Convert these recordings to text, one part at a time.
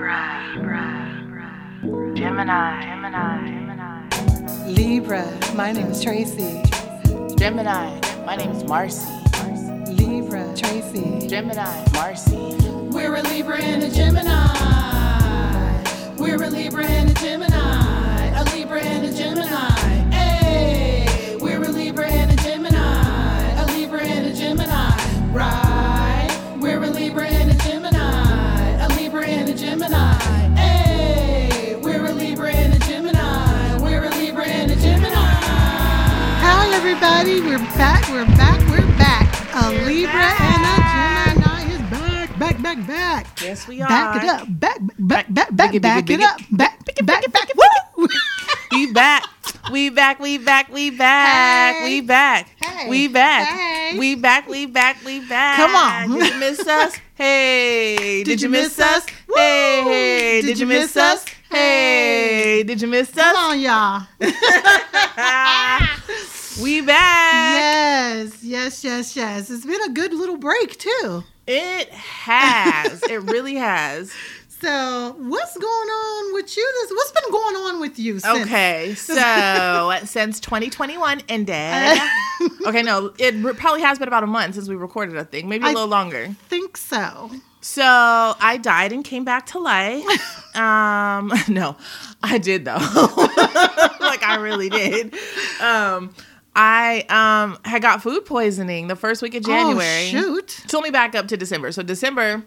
Libra, Libra, Gemini, Gemini, Gemini. Libra, my name is Tracy. Gemini, my name is Marcy. Libra, Tracy. Gemini, Marcy. We're a Libra and a Gemini. We're a Libra and a Gemini. A Libra and a Gemini. Everybody. We're back. We're back. We're back. A Libra and a Gemini is back. Back, back, back. Yes, we are. Back it up. Back, back, back, back, back biggie, it up. Back, back, it, back. It, back. It. Woo! We back. We back. We back. We back. Hey. We back. Hey. We back. Hey. We back. We back. We back. Come on. Did you miss us? Hey. Did, you miss us? Hey. Did, you miss us? Hey. Did you miss Come us? on, y'all. Ah. We back. Yes, yes, yes, yes. It's been a good little break, too. It has. It really has. So, what's going on with you? This what's been going on with you? Since? Okay, so since 2021 ended. Okay, no, it probably has been about a month since we recorded a thing, maybe a I- little longer. think so. So I died and came back to life. Um, no, I did though. like I really did. Um, I um had got food poisoning the first week of January. Oh, shoot. Let me back up to December. So December,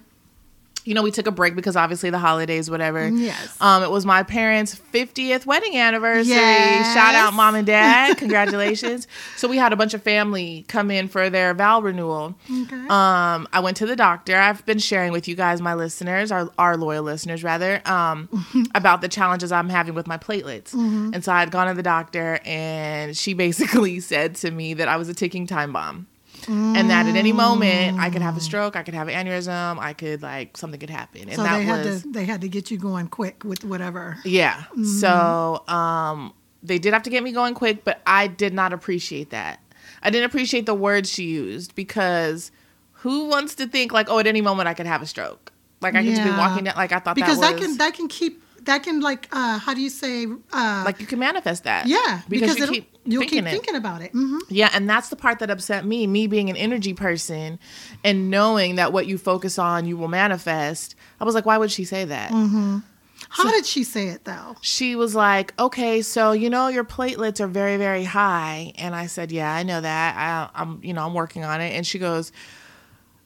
you know, we took a break because obviously the holidays, whatever. Yes. Um, it was my parents' 50th wedding anniversary. Yes. Shout out mom and dad. Congratulations. so we had a bunch of family come in for their vow renewal. Okay. Um, I went to the doctor. I've been sharing with you guys, my listeners, our, our loyal listeners rather, um, about the challenges I'm having with my platelets. And so I had gone to the doctor and she basically said to me that I was a ticking time bomb. And that at any moment I could have a stroke, I could have an aneurysm, I could like something could happen. And so that they had was to they had to get you going quick with whatever. yeah. So um, they did have to get me going quick, but I did not appreciate that. I didn't appreciate the words she used because who wants to think like, oh, at any moment I could have a stroke? Like I could just be walking down. Like I thought because that that, can that can keep that can like uh how do you say uh like you can manifest that. yeah because, you it'll- keep you'll thinking keep it. thinking about it. hmm Yeah, and that's the part that upset me, me being an energy person and knowing that what you focus on, you will manifest. I was like, why would she say that? mm-hmm. How did she say it though? she was like, "Okay, so you know your platelets are very, very high," and I said, "Yeah, I know that. I, I'm, you know, I'm working on it." And she goes,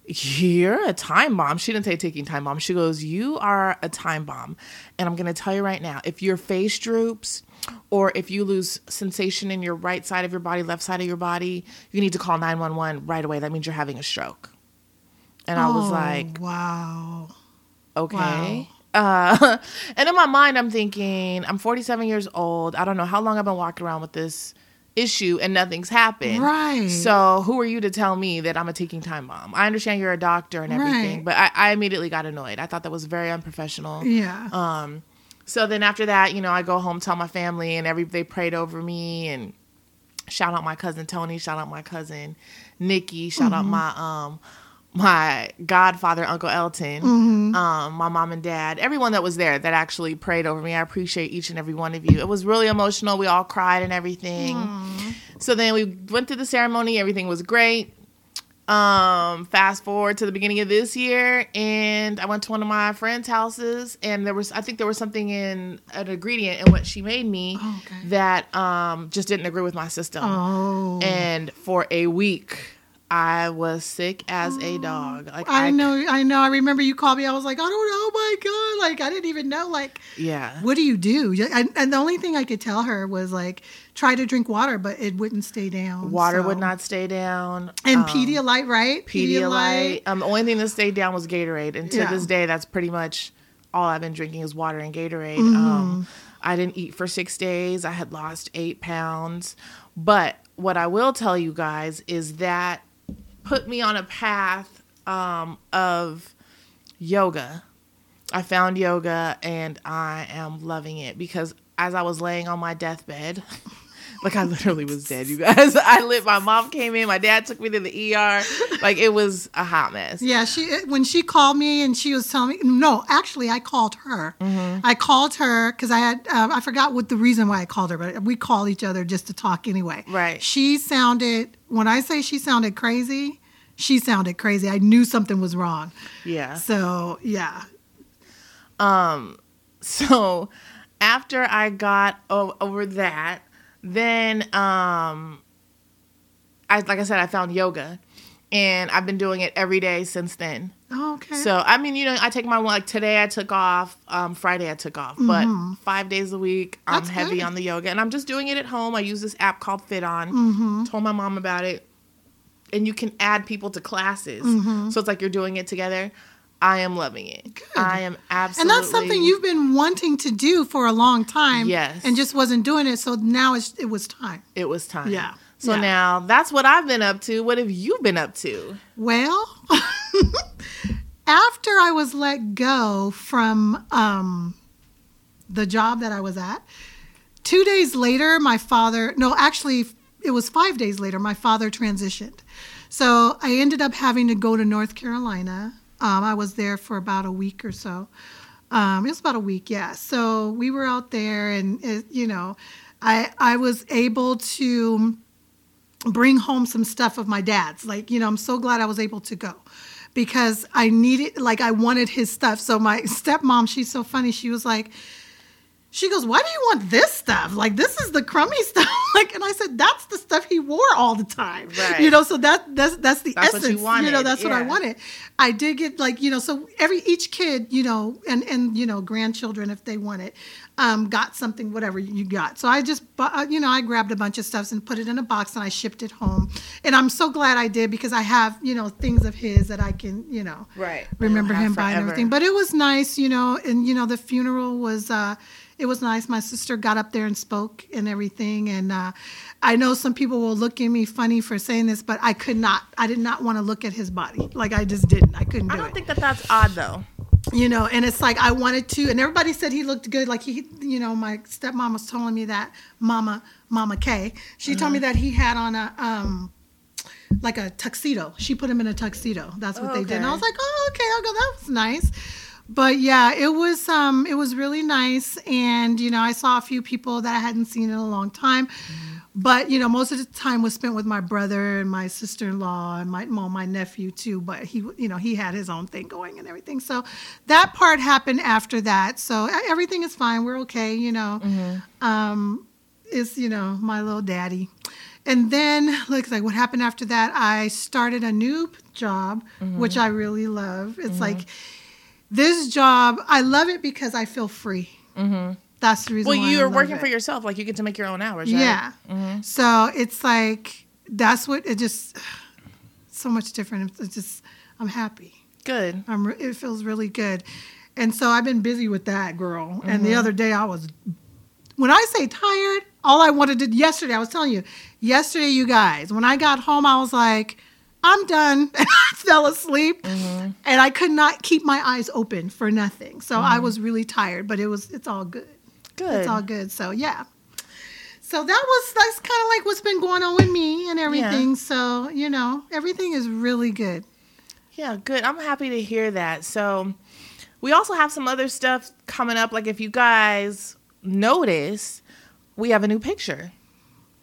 "You're a time bomb." She didn't say taking time bomb. She goes, "You are a time bomb," and I'm gonna tell you right now, if your face droops. Or if you lose sensation in your right side of your body, left side of your body, you need to call 911 right away. That means you're having a stroke. And I was Oh, like, wow. okay. Uh, and in my mind, I'm thinking, I'm 47 years old. I don't know how long I've been walking around with this issue and nothing's happened. Right. So who are you to tell me that I'm a ticking time mom? I understand you're a doctor and everything, Right. but I, I immediately got annoyed. I thought that was very unprofessional. Yeah. Um, so then after that, you know, I go home, tell my family, and every they prayed over me and shout out my cousin Tony, shout out my cousin Nikki, shout out my um my godfather Uncle Elton, um, my mom and dad, everyone that was there that actually prayed over me. I appreciate each and every one of you. It was really emotional. We all cried and everything. So then we went to the ceremony. Everything was great. Um, fast forward to the beginning of this year, and I went to one of my friends' houses, and there was I think there was something in an ingredient in what she made me Okay. that um just didn't agree with my system. oh. And for a week, I was sick as a dog. Like I know, I know. I remember you called me. I was like, I don't know. Oh my god! Like I didn't even know. Like, Yeah. what do you do? And, and the only thing I could tell her was like, try to drink water, but it wouldn't stay down. Water so- would not stay down. And Um, Pedialyte, right? Pedialyte. Um, the only thing that stayed down was Gatorade, and to Yeah. this day, that's pretty much all I've been drinking is water and Gatorade. Mm-hmm. Um, I didn't eat for six days. I had lost eight pounds. But what I will tell you guys is that put me on a path um, of yoga. I found yoga and I am loving it because as I was laying on my deathbed, Like I literally was dead, you guys. I lit. My mom came in. My dad took me to the ER. Like it was a hot mess. Yeah, she when she called me and she was telling me no, actually I called her. Mm-hmm. I called her because I had um, I forgot what the reason why I called her, but we call each other just to talk anyway. Right. She sounded when I say she sounded crazy, she sounded crazy. I knew something was wrong. Yeah. So yeah, Um, so after I got o- over that, then um, I like I said, I found yoga, and I've been doing it every day since then. oh, okay. So I mean, you know, I take my one like today. I took off. Um, Friday I took off, but five days a week I'm Mm-hmm. That's heavy good. on the yoga, and I'm just doing it at home. I use this app called FitOn. Mm-hmm. Told my mom about it, and you can add people to classes, Mm-hmm. so it's like you're doing it together. I am loving it. Good. I am absolutely. and that's something you've been wanting to do for a long time. Yes. And just wasn't doing it. So now it's, it was time. It was time. Yeah. So Yeah. now that's what I've been up to. What have you been up to? Well, after I was let go from um, the job that I was at, two days later, my father, no, actually, it was five days later, my father transitioned. So I ended up having to go to North Carolina. Um, I was there for about a week or so. Um, it was about a week, yeah. So we were out there, and it, you know, I I was able to bring home some stuff of my dad's. Like, you know, I'm so glad I was able to go because I needed, like, I wanted his stuff. So my stepmom, she's so funny. She was like, she goes, why do you want this stuff? Like, this is the crummy stuff. like, and I said, that's the stuff he wore all the time. Right. You know, so that that's that's the essence. That's what you essence. know, that's what I wanted. I did get like, you know, so every each kid, you know, and and you know, grandchildren if they want it, um, got something, whatever you got. So I just, uh, you know, I grabbed a bunch of stuff and put it in a box and I shipped it home. And I'm so glad I did because I have, you know, things of his that I can, you know, Right. remember him by and everything. But it was nice, you know, and you know, the funeral was uh it was nice. My sister got up there and spoke and everything. And uh, I know some people will look at me funny for saying this, but I could not. I did not want to look at his body. Like I just didn't. I couldn't do I don't it think that that's odd though. you know and it's like i wanted to and everybody said he looked good like he you know my stepmom was telling me that mama mama k she told me that he had on a um like a tuxedo she put him in a tuxedo that's what they did and i was like oh okay i'll go that was nice but yeah it was um it was really nice. And you know i saw a few people that i hadn't seen in a long time. But you know most of the time was spent with my brother and my sister-in-law and my well, my nephew too. But he you know he had his own thing going and everything. So that part happened after that. So everything is fine. We're okay you know. Um it's you know my little daddy. And then looks like what happened after that i started a new job which i really love. It's like this job i love it because i feel free mm-hmm. that's the reason Well, you're love working it. for yourself. Like you get to make your own hours, right? Yeah. Mm-hmm. So it's like that's what it just so much different. It's just I'm happy. Good. I'm it feels really good, and so I've been busy with that girl. And the mm-hmm. other day I was when I say tired, all I wanted to do yesterday I was telling you yesterday, you guys. When I got home, I was like. I'm done. And I fell asleep, mm-hmm. and I could not keep my eyes open for nothing. So I mm. was really tired, but it was it's all good. Good. It's all good. So yeah. So that was that's kind of like what's been going on with me and everything. So you know everything is really good. Yeah, good. I'm happy to hear that. So, we also have some other stuff coming up. Like, if you guys notice, we have a new picture.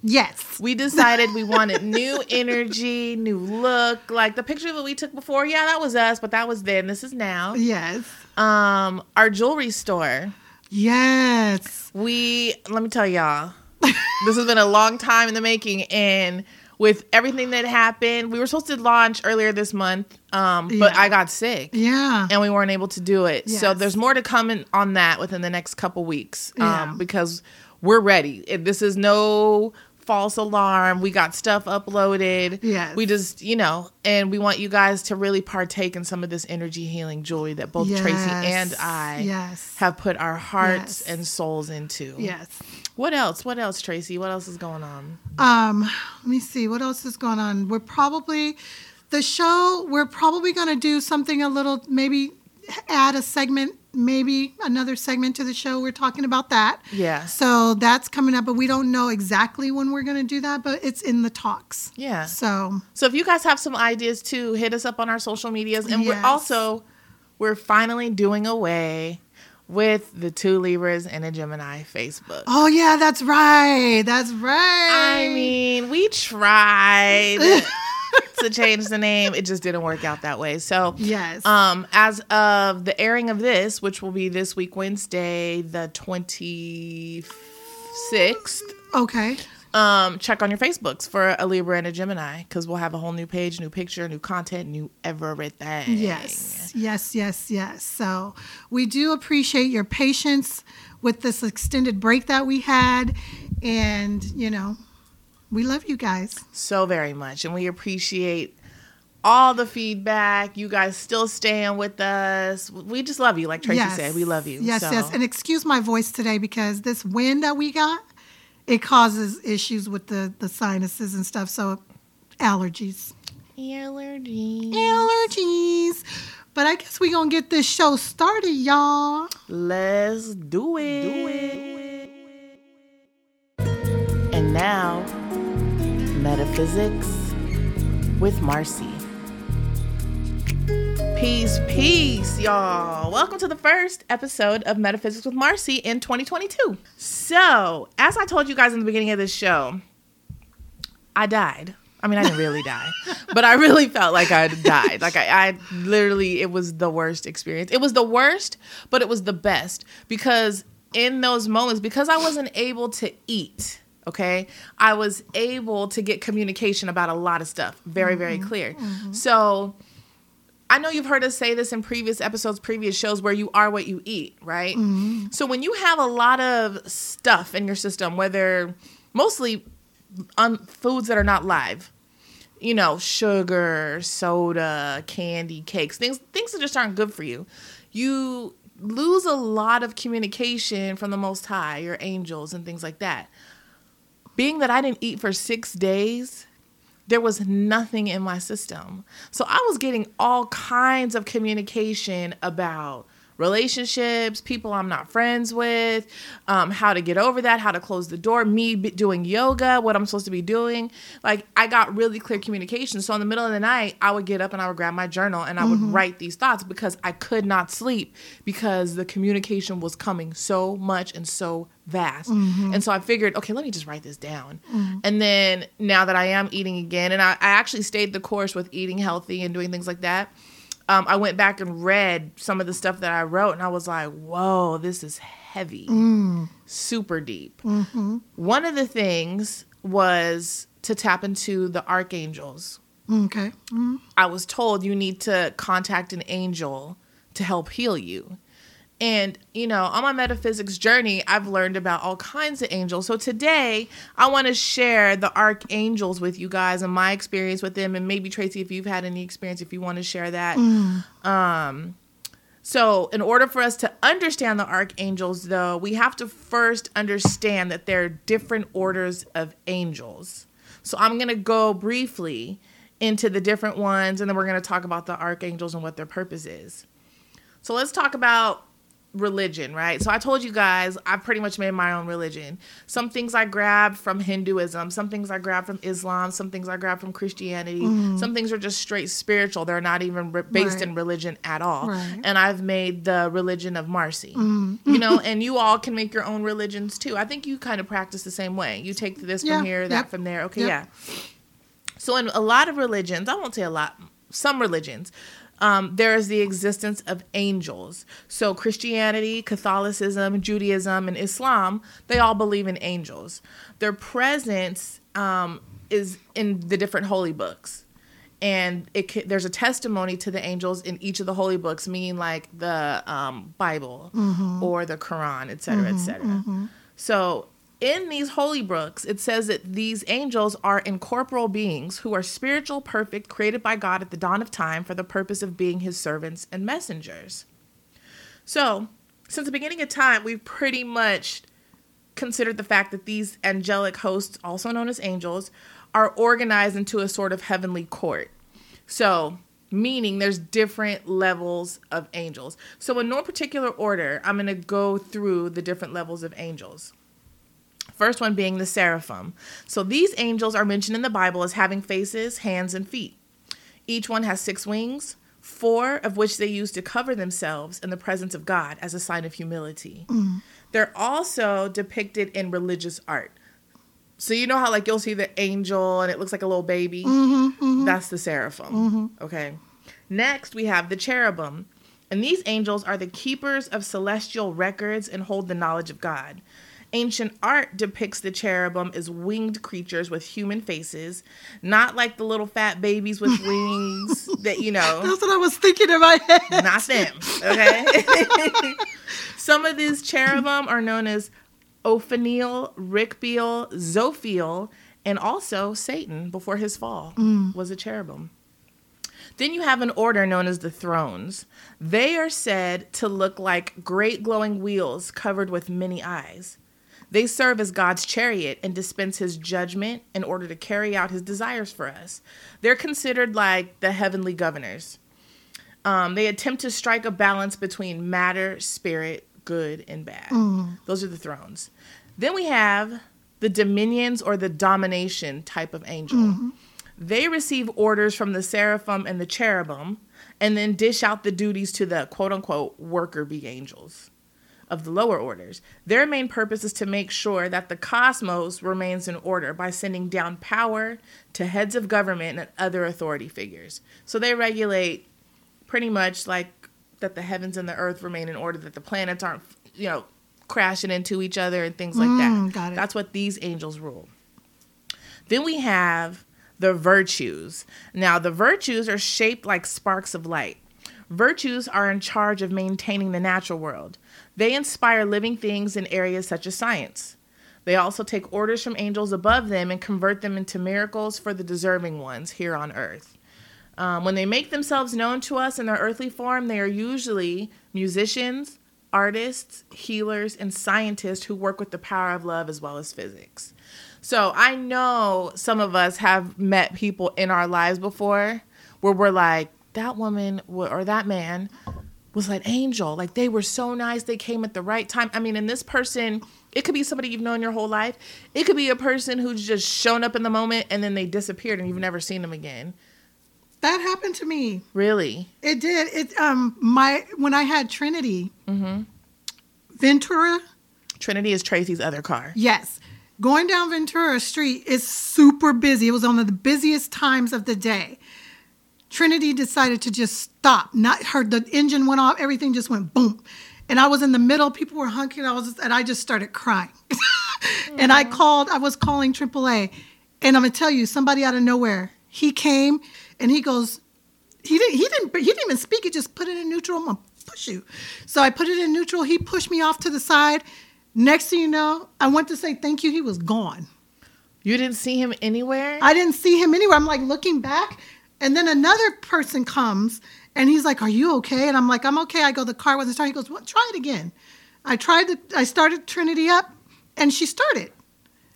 Yes. We decided we wanted new energy, new look. Like the picture that we took before, yeah, that was us, but that was then. This is now. Yes. Um, our jewelry store. Yes. We let me tell y'all, this has been a long time in the making, and with everything that happened, we were supposed to launch earlier this month, um, but Yeah. I got sick. Yeah. and we weren't able to do it. So there's more to come in, on that within the next couple weeks. Um, Yeah. because we're ready. This is no false alarm. We got stuff uploaded. Yes. We just, you know, and we want you guys to really partake in some of this energy healing joy that both Tracy and I Yes. have put our hearts Yes. and souls into. Yes. What else? What else, Tracy? What else is going on? Um, let me see what else is going on. We're probably the show. We're probably going to do something a little maybe add a segment maybe another segment to the show. We're talking about that. Yeah. So that's coming up, but we don't know exactly when we're going to do that, but it's in the talks. Yeah. So, So if you guys have some ideas too, hit us up on our social medias. And we're also we're finally doing away with the two Libras and a Gemini Facebook. oh, yeah, that's right. That's right. I mean, we tried to change the name. It just didn't work out that way. So yes. um as of the airing of this, which will be this week Wednesday, the 26th, okay. um check on your Facebooks for a Libra and a Gemini cuz we'll have a whole new page, new picture, new content, new everything. Yes, yes, yes, yes. So we do appreciate your patience with this extended break that we had. And, you know, we love you guys. so very much and we appreciate all the feedback you guys still staying with us we just love you like tracy yes. said we love you Yes, so. yes. And excuse my voice today because this wind that we got, it causes issues with the, the sinuses and stuff. So allergies. allergies Allergies. But I guess we going to get this show started, y'all. let's do it. do it and now metaphysics with marcy Peace, peace, y'all. Welcome to the first episode of Metaphysics with Marcy in 2022. So, as I told you guys in the beginning of this show, I died. I mean, I didn't really die, but I really felt like I died. Like I, I literally, it was the worst experience. It was the worst, but it was the best because in those moments, because I wasn't able to eat, okay, I was able to get communication about a lot of stuff very, very mm-hmm. clear. Mm-hmm. So I know you've heard us say this in previous episodes, previous shows, where you are what you eat, right? Mm-hmm. So when you have a lot of stuff in your system, whether mostly on foods that are not live, you know, sugar, soda, candy, cakes, things things that just aren't good for you. You lose a lot of communication from the most high, your angels and things like that. Being that I didn't eat for 6 days, there was nothing in my system. So I was getting all kinds of communication about relationships, people I'm not friends with, um, how to get over that, how to close the door, me doing yoga, what I'm supposed to be doing. Like I got really clear communication. So in the middle of the night, I would get up and I would grab my journal and I would mm-hmm. write these thoughts because I could not sleep because the communication was coming so much and so vast. Mm-hmm. And so I figured, okay, let me just write this down. Mm-hmm. And then now that I am eating again, and I, I actually stayed the course with eating healthy and doing things like that. Um, I went back and read some of the stuff that I wrote, and I was like, whoa, this is heavy, super deep. One of the things was to tap into the archangels. Okay. Mm. I was told you need to contact an angel to help heal you. And, you know, on my metaphysics journey, I've learned about all kinds of angels. So today, I want to share the archangels with you guys and my experience with them. And maybe, Tracy, if you've had any experience, if you want to share that. Um, so, in order for us to understand the archangels, though, we have to first understand that there are different orders of angels. So, I'm going to go briefly into the different ones, and then we're going to talk about the archangels and what their purpose is. So, let's talk about religion, right? So I told you guys I pretty much made my own religion. Some things I grabbed from Hinduism, some things I grabbed from Islam, some things I grabbed from Christianity. Mm-hmm. Some things are just straight spiritual. They're not even re- based Right. in religion at all. Right. And I've made the religion of Marcy. Mm-hmm. You know, and you all can make your own religions too. I think you kind of practice the same way. You take this Yeah, from here, that yep, from there. Okay, yep. yeah. So in a lot of religions, I won't say a lot, some religions, um, there is the existence of angels. So Christianity, Catholicism, Judaism, and Islam, they all believe in angels. Their presence um, is in the different holy books. And it there's a testimony to the angels in each of the holy books, meaning like the um, Bible or the Quran, et cetera, et cetera. So in these holy books, it says that these angels are incorporeal beings who are spiritual, perfect, created by God at the dawn of time for the purpose of being his servants and messengers. So, since the beginning of time, we've pretty much considered the fact that these angelic hosts, also known as angels, are organized into a sort of heavenly court. So, meaning there's different levels of angels. So, in no particular order, I'm going to go through the different levels of angels. First one being the seraphim. So, these angels are mentioned in the Bible as having faces, hands, and feet. Each one has six wings, four of which they use to cover themselves in the presence of God as a sign of humility. Mm. They're also depicted in religious art. So you know how like you'll see the angel and it looks like a little baby? Mm-hmm, mm-hmm. That's the seraphim. Mm-hmm. Okay. Next, we have the cherubim. And these angels are the keepers of celestial records and hold the knowledge of God. Ancient art depicts the cherubim as winged creatures with human faces, not like the little fat babies with wings that, you know, That's what I was thinking in my head. not them. Okay. Some of these cherubim are known as Ophaniel, Rikbiel, Zophiel, and also Satan before his fall mm. was a cherubim. Then you have an order known as the thrones. They are said to look like great glowing wheels covered with many eyes. They serve as God's chariot and dispense his judgment in order to carry out his desires for us. They're considered like the heavenly governors. Um, they attempt to strike a balance between matter, spirit, good, and bad. Those are the thrones. Then we have the dominions or the domination type of angel. They receive orders from the seraphim and the cherubim and then dish out the duties to the quote unquote worker bee angels of the lower orders. Their main purpose is to make sure that the cosmos remains in order by sending down power to heads of government and other authority figures. So they regulate pretty much like that the heavens and the earth remain in order, that the planets aren't, you know, crashing into each other and things like Mm, that. got it. That's what these angels rule. Then we have the virtues. Now, the virtues are shaped like sparks of light. Virtues are in charge of maintaining the natural world. They inspire living things in areas such as science. They also take orders from angels above them and convert them into miracles for the deserving ones here on earth. Um, when they make themselves known to us in their earthly form, they are usually musicians, artists, healers, and scientists who work with the power of love as well as physics. So I know some of us have met people in our lives before where we're like, that woman or that man was like angel. Like they were so nice. They came at the right time. I mean, and this person, it could be somebody you've known your whole life. It could be a person who's just shown up in the moment and then they disappeared and you've never seen them again. That happened to me. Really? It did. It um my when I had Trinity, mm-hmm. Ventura. Trinity is Tracy's other car. Yes, going down Ventura Street is super busy. It was one of the busiest times of the day. Trinity decided to just stop. Not her. The engine went off. Everything just went boom. And I was in the middle. People were honking. I was, just, and I just started crying. and I called. I was calling AAA, and I'm gonna tell you, somebody out of nowhere, he came and he goes, he didn't. He didn't. He didn't even speak. He just put it in neutral. I'm gonna push you. So I put it in neutral. He pushed me off to the side. Next thing you know, I went to say thank you. He was gone. You didn't see him anywhere? I didn't see him anywhere. I'm like looking back, and then another person comes and he's like, "Are you okay?" And I'm like, "I'm okay." I go, "The car wasn't starting." He goes, "What? Try it again." I tried to. I started Trinity up, and she started.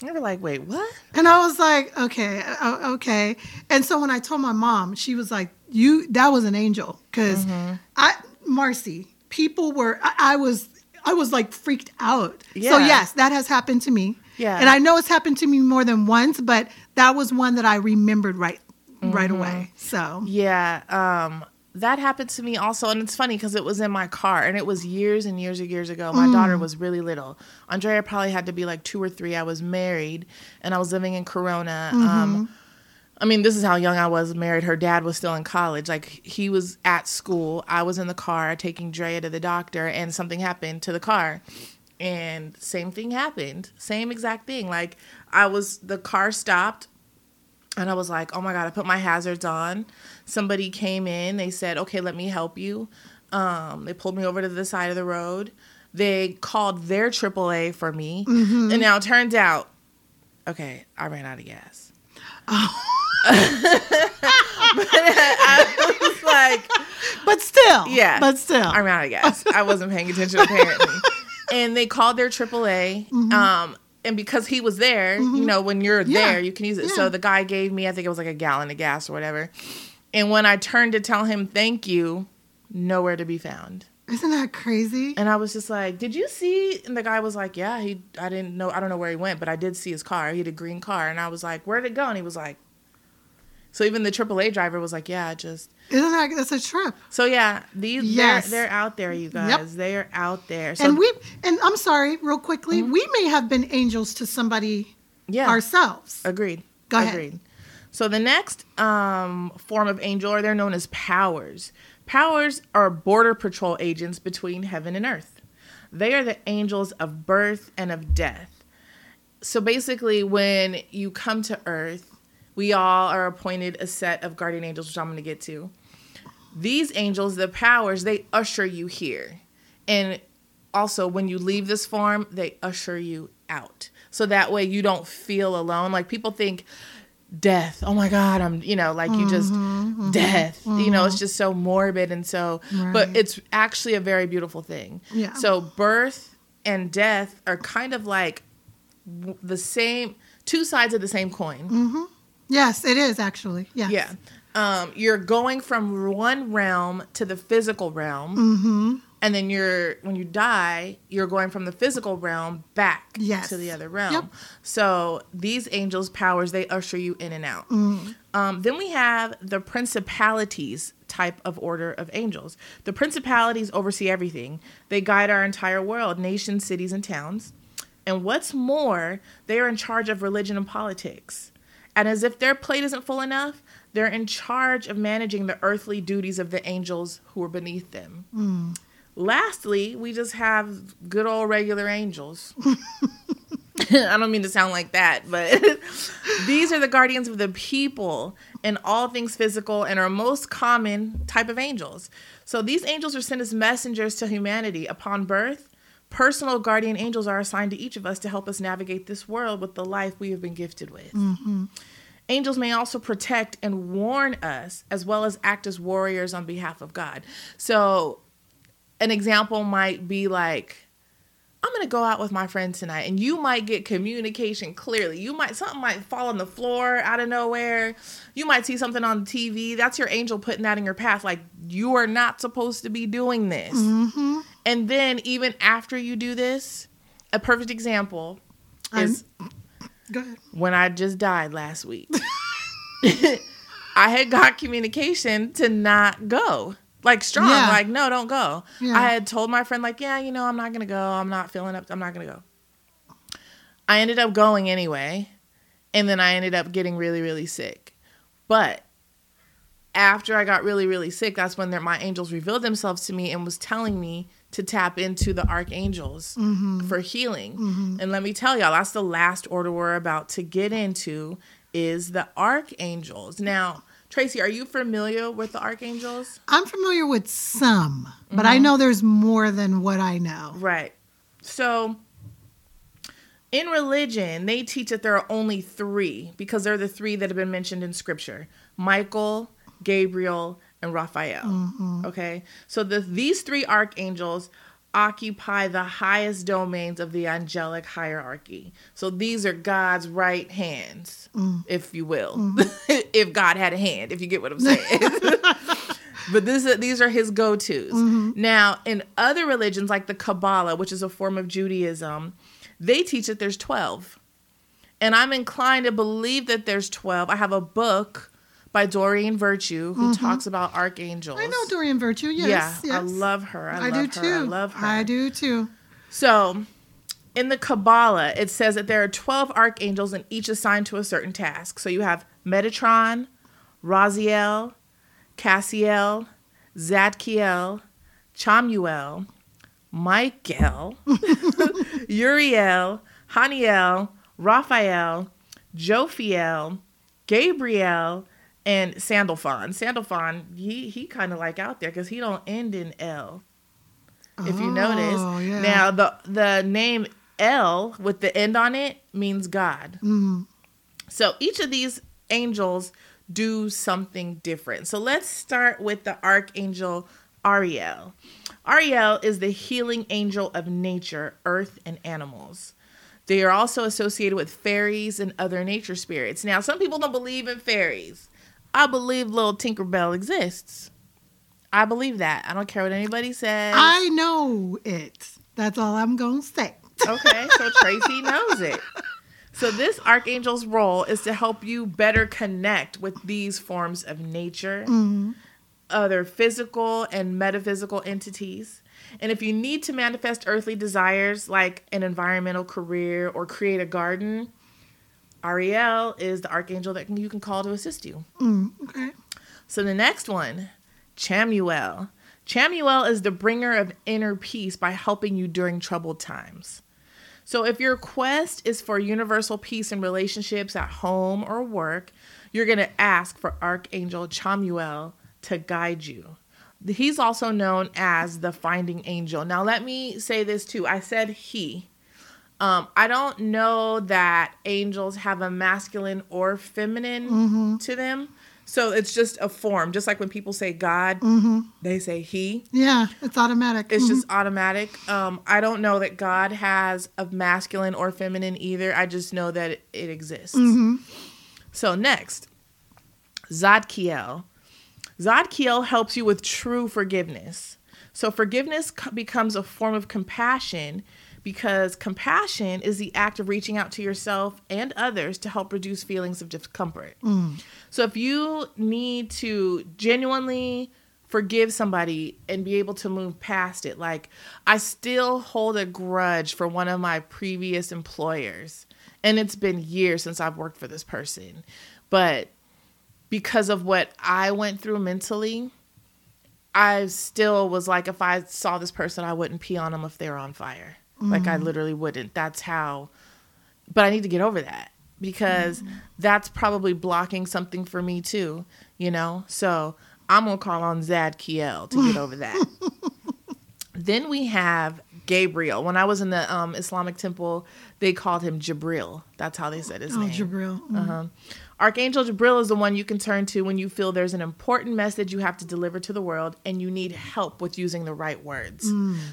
you were like, wait, what? And I was like, okay, uh, okay. And so when I told my mom, she was like, you, that was an angel. because I, Marcy, people were, I, I was, I was like freaked out. Yeah. So yes, that has happened to me. Yeah. And I know it's happened to me more than once, but that was one that I remembered right, right away. So Yeah, um, that happened to me also, and it's funny because it was in my car, and it was years and years and years ago. My daughter was really little. Andrea probably had to be like two or three. I was married, and I was living in Corona. Um, I mean, this is how young I was married. Her dad was still in college. Like he was at school. I was in the car taking Drea to the doctor, and something happened to the car. And same thing happened. Same exact thing. Like I was, the car stopped. And I was like, oh my God, I put my hazards on. Somebody came in. They said, okay, let me help you. Um, they pulled me over to the side of the road. They called their AAA for me. And now it turns out, okay, I ran out of gas. but I was like, but still, Yeah. but still, I'm out of gas. I wasn't paying attention apparently. and they called their AAA. Mm-hmm. Um, and because he was there, you mm-hmm. know, when you're Yeah. there, you can use it. Yeah. So the guy gave me, I think it was like a gallon of gas or whatever. And when I turned to tell him thank you, nowhere to be found. Isn't that crazy? And I was just like, "Did you see?" And the guy was like, "Yeah, he. I didn't know. I don't know where he went, but I did see his car. He had a green car." And I was like, "Where'd it go?" And he was like, "So even the AAA driver was like, yeah, just." Isn't that that's a trip? So yeah, these Yes. they're, they're out there, you guys. Yep. They are out there. So and we and I'm sorry, real quickly, we may have been angels to somebody yeah, ourselves. Agreed. Go ahead. Agreed. So the next um, form of angel, or they're known as powers. Powers are border patrol agents between heaven and earth. They are the angels of birth and of death. So basically, when you come to earth, we all are appointed a set of guardian angels, which I'm going to get to. These angels, the powers, they usher you here. And also, when you leave this form, they usher you out. So that way you don't feel alone. Like people think death, oh my God, I'm, you know, like you just, mm-hmm, mm-hmm, death. You know, it's mm-hmm. just so morbid. And so, but it's actually a very beautiful thing. Yeah. So birth and death are kind of like the same, two sides of the same coin. Yes, it is actually. Yes. Yeah. Um, you're going from one realm to the physical realm. Mm-hmm. And then you're, when you die, you're going from the physical realm back Yes. to the other realm. Yep. So these angels' powers, they usher you in and out. Mm. Um, then we have the principalities type of order of angels. The principalities oversee everything, they guide our entire world, nations, cities, and towns. And what's more, they are in charge of religion and politics. And as if their plate isn't full enough, they're in charge of managing the earthly duties of the angels who are beneath them. Hmm. Lastly, we just have good old regular angels. I don't mean to sound like that, but these are the guardians of the people and all things physical and are most common type of angels. So these angels are sent as messengers to humanity upon birth. Personal guardian angels are assigned to each of us to help us navigate this world with the life we have been gifted with. Mm-hmm. Angels may also protect and warn us as well as act as warriors on behalf of God. So an example might be like I'm gonna go out with my friends tonight, and you might get communication clearly. You might something might fall on the floor out of nowhere. You might see something on TV. That's your angel putting that in your path. Like you are not supposed to be doing this. Mm-hmm. And then even after you do this, a perfect example is Go ahead. when I just died last week. I had got communication to not go. Like strong, Yeah. like no, don't go. Yeah. I had told my friend like, yeah, you know, I'm not gonna go. I'm not feeling up. I'm not gonna go. I ended up going anyway, and then I ended up getting really, really sick. But after I got really, really sick, that's when my angels revealed themselves to me and was telling me to tap into the archangels mm-hmm. for healing. Mm-hmm. And let me tell y'all, that's the last order we're about to get into is the archangels. Now, Tracy, are you familiar with the archangels? I'm familiar with some, but I mm-hmm. know there's more than what I know. Right. So in religion, they teach that there are only three because they're the three that have been mentioned in scripture Michael, Gabriel, and Raphael. Mm-hmm. Okay. So the, these three archangels occupy the highest domains of the angelic hierarchy. So these are God's right hands, mm. if you will. Mm. if God had a hand, if you get what I'm saying. but this is these are his go-tos. Mm-hmm. Now, in other religions like the Kabbalah, which is a form of Judaism, they teach that there's 12. And I'm inclined to believe that there's 12. I have a book by Doreen Virtue who mm-hmm. talks about archangels. I know Doreen Virtue. Yes, yeah, yes. I love her. I, I love do her. too. I love her. I do too. So, in the Kabbalah, it says that there are 12 archangels and each assigned to a certain task. So you have Metatron, Raziel, Cassiel, Zadkiel, Chamuel, Michael, Uriel, Haniel, Raphael, Jophiel, Gabriel, and Sandalphon. Sandalphon, he he kind of like out there because he don't end in L. If you notice, Oh, yeah. now the the name L with the end on it means God. Mm. So each of these angels do something different. So let's start with the archangel Ariel. Ariel is the healing angel of nature, earth, and animals. They are also associated with fairies and other nature spirits. Now, some people don't believe in fairies. I believe little Tinkerbell exists. I believe that. I don't care what anybody says. I know it. That's all I'm going to say. Okay, so Tracy knows it. So this archangel's role is to help you better connect with these forms of nature, mm-hmm. other physical and metaphysical entities. And if you need to manifest earthly desires like an environmental career or create a garden, Ariel is the archangel that you can call to assist you. Mm, okay. So the next one, Chamuel. Chamuel is the bringer of inner peace by helping you during troubled times. So if your quest is for universal peace in relationships at home or work, you're going to ask for Archangel Chamuel to guide you. He's also known as the finding angel. Now let me say this too. I said he. Um, I don't know that angels have a masculine or feminine to them. So it's just a form. Just like when people say God, they say he. Yeah, it's automatic. It's Mhm. just automatic. Um, I don't know that God has a masculine or feminine either. I just know that it, it exists. So next, Zadkiel. Zadkiel helps you with true forgiveness. So forgiveness co- becomes a form of compassion because compassion is the act of reaching out to yourself and others to help reduce feelings of discomfort. Mm. So if you need to genuinely forgive somebody and be able to move past it, like I still hold a grudge for one of my previous employers, and it's been years since I've worked for this person, but because of what I went through mentally, I still was like, if I saw this person, I wouldn't pee on them if they're on fire. Like I literally wouldn't. That's how. But I need to get over that because that's probably blocking something for me too. You know. So I'm gonna call on Zadkiel to get over that. then we have Gabriel. When I was in the um, Islamic temple, they called him Jabril. That's how they said his Oh, name. Jabril. Mm. Uh-huh. Archangel Jabril is the one you can turn to when you feel there's an important message you have to deliver to the world and you need help with using the right words.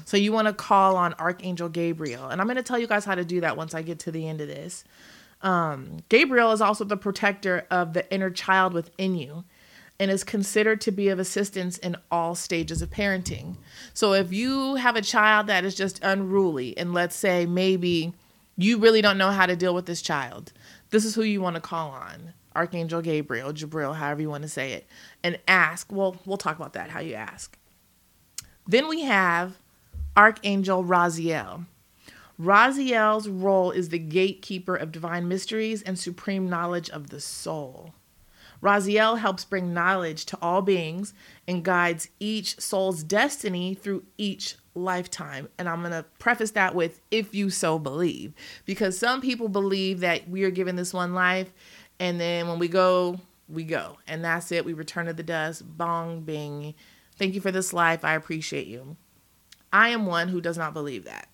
So you want to call on Archangel Gabriel. And I'm going to tell you guys how to do that once I get to the end of this. Um, Gabriel is also the protector of the inner child within you and is considered to be of assistance in all stages of parenting. So if you have a child that is just unruly, and let's say maybe you really don't know how to deal with this child, this is who you want to call on Archangel Gabriel, Jabril, however you want to say it, and ask. Well, we'll talk about that, how you ask. Then we have Archangel Raziel. Raziel's role is the gatekeeper of divine mysteries and supreme knowledge of the soul. Raziel helps bring knowledge to all beings and guides each soul's destiny through each lifetime. And I'm going to preface that with if you so believe, because some people believe that we are given this one life and then when we go, we go. And that's it. We return to the dust. Bong, bing. Thank you for this life. I appreciate you. I am one who does not believe that.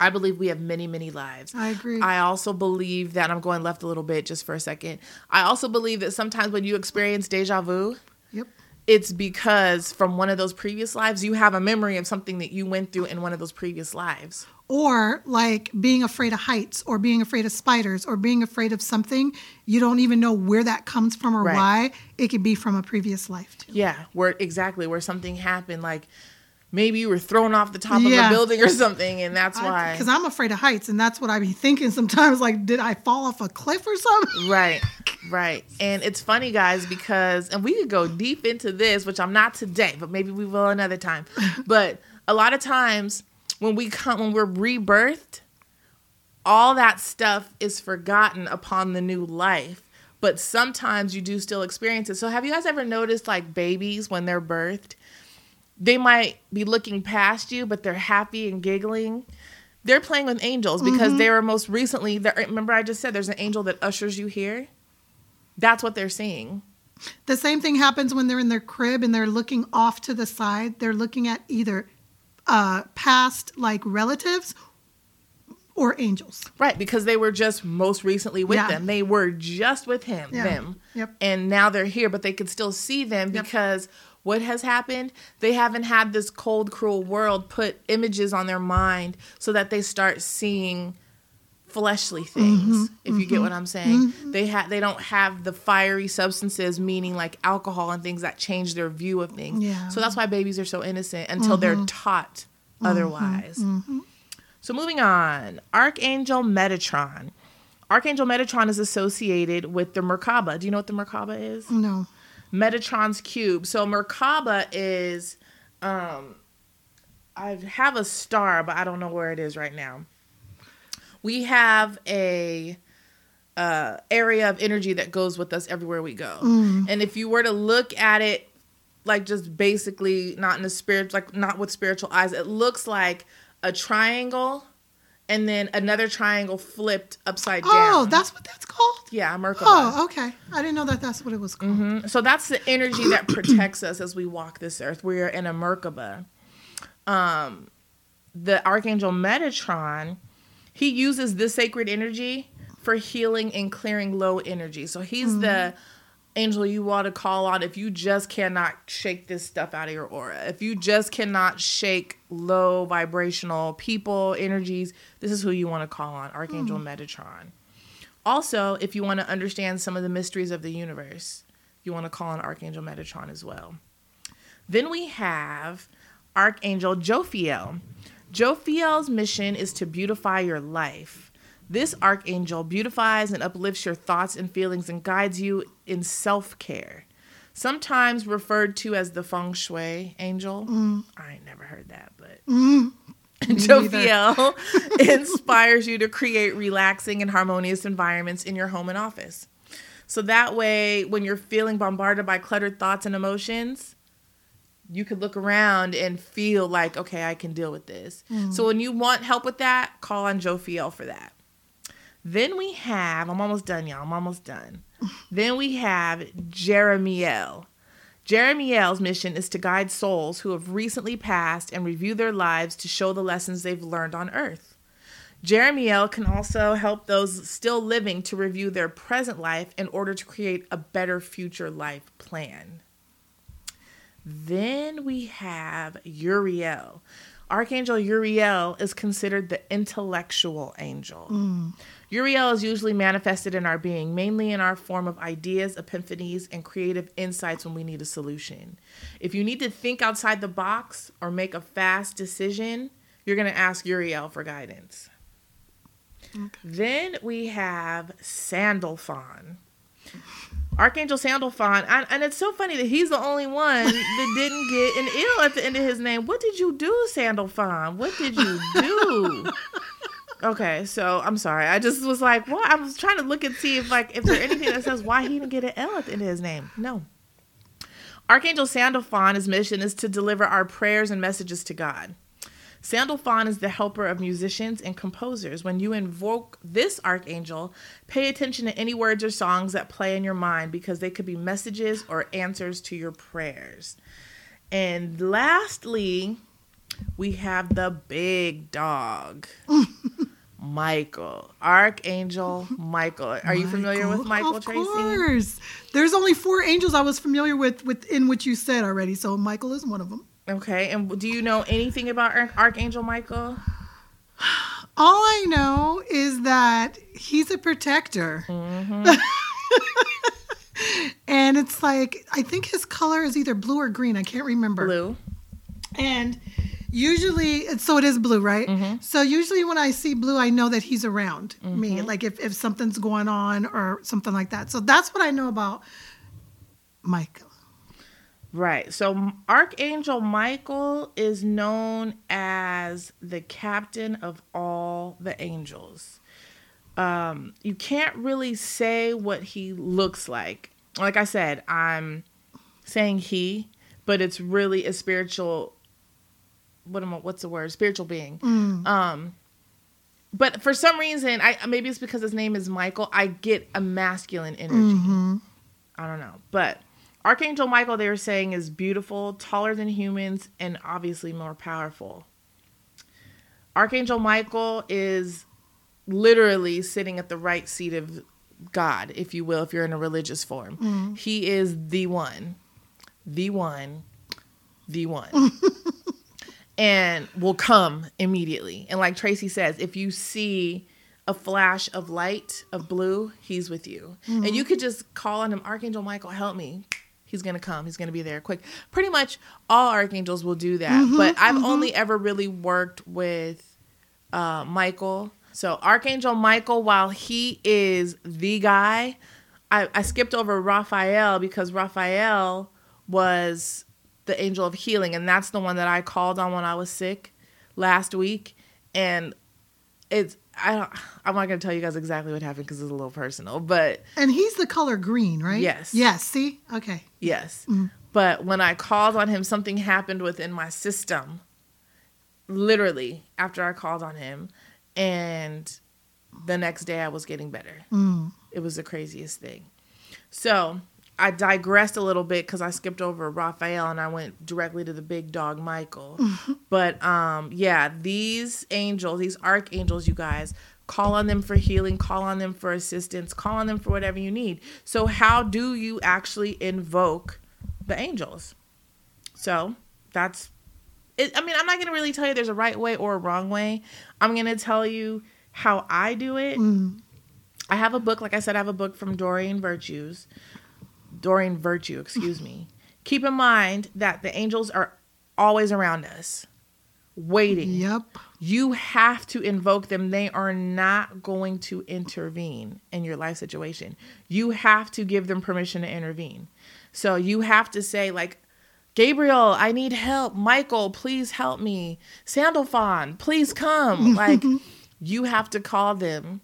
I believe we have many, many lives. I agree. I also believe that I'm going left a little bit just for a second. I also believe that sometimes when you experience deja vu, Yep. It's because from one of those previous lives, you have a memory of something that you went through in one of those previous lives. Or like being afraid of heights or being afraid of spiders or being afraid of something you don't even know where that comes from or Right. why. It could be from a previous life too. Yeah, where exactly where something happened, like maybe you were thrown off the top of a building or something, and that's why. Because I'm afraid of heights, and that's what I be thinking sometimes. Like, did I fall off a cliff or something? Right, right. And it's funny, guys, because, and we could go deep into this, which I'm not today, but maybe we will another time. But a lot of times when we come, when we're rebirthed, all that stuff is forgotten upon the new life. But sometimes you do still experience it. So have you guys ever noticed like babies when they're birthed? They might be looking past you, but they're happy and giggling. They're playing with angels because they were most recently. Remember, I just said there's an angel that ushers you here. That's what they're seeing. The same thing happens when they're in their crib and they're looking off to the side. They're looking at either uh, past like relatives or angels. Right, because they were just most recently with Yeah. them. They were just with him, Yeah. them. Yep. And now they're here, but they could still see them Yep. because what has happened? They haven't had this cold, cruel world put images on their mind so that they start seeing fleshly things mm-hmm. if you get mm-hmm. what i'm saying. Mm-hmm. They have they don't have the fiery substances meaning like alcohol and things that change their view of things. Yeah. so that's why babies are so innocent until they're taught otherwise. So moving on archangel metatron. Archangel metatron is associated with the merkaba. Do you know what the merkaba is? No. Metatron's cube. So Merkaba is um I have a star, but I don't know where it is right now. We have a uh area of energy that goes with us everywhere we go. And if you were to look at it like just basically not in the spirit like not with spiritual eyes, it looks like a triangle and then another triangle flipped upside down. Oh, that's what that's called? yeah, Merkaba. Oh, okay. I didn't know that that's what it was called. So that's the energy that protects us as we walk this earth. We are in a Merkaba. Um, the archangel Metatron, he uses this sacred energy for healing and clearing low energy. So he's the angel you want to call on if you just cannot shake this stuff out of your aura. If you just cannot shake low vibrational people energies, this is who you want to call on, Archangel hmm. Metatron. Also, if you want to understand some of the mysteries of the universe, you want to call on Archangel Metatron as well. Then we have Archangel Jophiel. Jophiel's mission is to beautify your life. This archangel beautifies and uplifts your thoughts and feelings and guides you in self care. Sometimes referred to as the feng shui angel. Mm. I ain't never heard that, but mm. Jophiel inspires you to create relaxing and harmonious environments in your home and office. So that way, when you're feeling bombarded by cluttered thoughts and emotions, you could look around and feel like, okay, I can deal with this. Mm. So when you want help with that, call on Jophiel for that. Then we have, I'm almost done, y'all. I'm almost done. then we have Jeremiel. Jeremiel's mission is to guide souls who have recently passed and review their lives to show the lessons they've learned on earth. Jeremiel can also help those still living to review their present life in order to create a better future life plan. Then we have Uriel. Archangel Uriel is considered the intellectual angel. Mm. Uriel is usually manifested in our being, mainly in our form of ideas, epiphanies, and creative insights when we need a solution. If you need to think outside the box or make a fast decision, you're going to ask Uriel for guidance. Then we have Sandalphon. Archangel Sandalphon, and, and it's so funny that he's the only one that didn't get an ill at the end of his name. What did you do, Sandalphon? What did you do? okay, so I'm sorry. I just was like, well, I was trying to look and see if like if there's anything that says why he didn't get an L at the end of his name. No. Archangel Sandalphon, his mission is to deliver our prayers and messages to God. Sandalphon is the helper of musicians and composers. When you invoke this archangel, pay attention to any words or songs that play in your mind because they could be messages or answers to your prayers. And lastly, we have the big dog, Michael, Archangel Michael. Are you familiar with Michael of Tracy? course. There's only four angels I was familiar with within what you said already, so Michael is one of them. Okay, and do you know anything about Archangel Michael? All I know is that he's a protector. Mm-hmm. and it's like I think his color is either blue or green. I can't remember. Blue. And usually, so it is blue, right? Mm-hmm. So usually, when I see blue, I know that he's around me, like if, if something's going on or something like that. So that's what I know about Michael. Right. So Archangel Michael is known as the captain of all the angels. Um, you can't really say what he looks like. Like I said, I'm saying he, but it's really a spiritual. What am I? What's the word? Spiritual being. Mm. Um, but for some reason, I maybe it's because his name is Michael. I get a masculine energy. Mm-hmm. I don't know. But Archangel Michael, they were saying, is beautiful, taller than humans, and obviously more powerful. Archangel Michael is literally sitting at the right seat of God, if you will, if you're in a religious form. Mm. He is the one, the one, the one. and will come immediately. And like Tracy says, if you see a flash of light of blue, he's with you. And mm-hmm. you could just call on him, Archangel Michael, help me. He's gonna come. He's gonna be there quick. Pretty much all archangels will do that. Mm-hmm, but I've mm-hmm. only ever really worked with uh, Michael. So Archangel Michael, while he is the guy, I, I skipped over Raphael because Raphael was the angel of healing, and that's the one that I called on when I was sick last week. And it's I don't I'm not gonna tell you guys exactly what happened because it's a little personal, but And he's the color green, right? Yes. Yes. See? Okay. Yes. Mm-hmm. But when I called on him, something happened within my system. Literally, after I called on him. And the next day I was getting better. Mm. It was the craziest thing. So I digressed a little bit because I skipped over Raphael and I went directly to the big dog Michael. but um, yeah, these angels, these archangels, you guys, call on them for healing, call on them for assistance, call on them for whatever you need. So, how do you actually invoke the angels? So, that's it. I mean, I'm not going to really tell you there's a right way or a wrong way. I'm going to tell you how I do it. I have a book, like I said, I have a book from Dorian Virtues. Doreen Virtue, excuse me. Keep in mind that the angels are always around us, waiting. Yep. You have to invoke them. They are not going to intervene in your life situation. You have to give them permission to intervene. So you have to say, like, Gabriel, I need help. Michael, please help me. Sandalphon, please come. like, you have to call them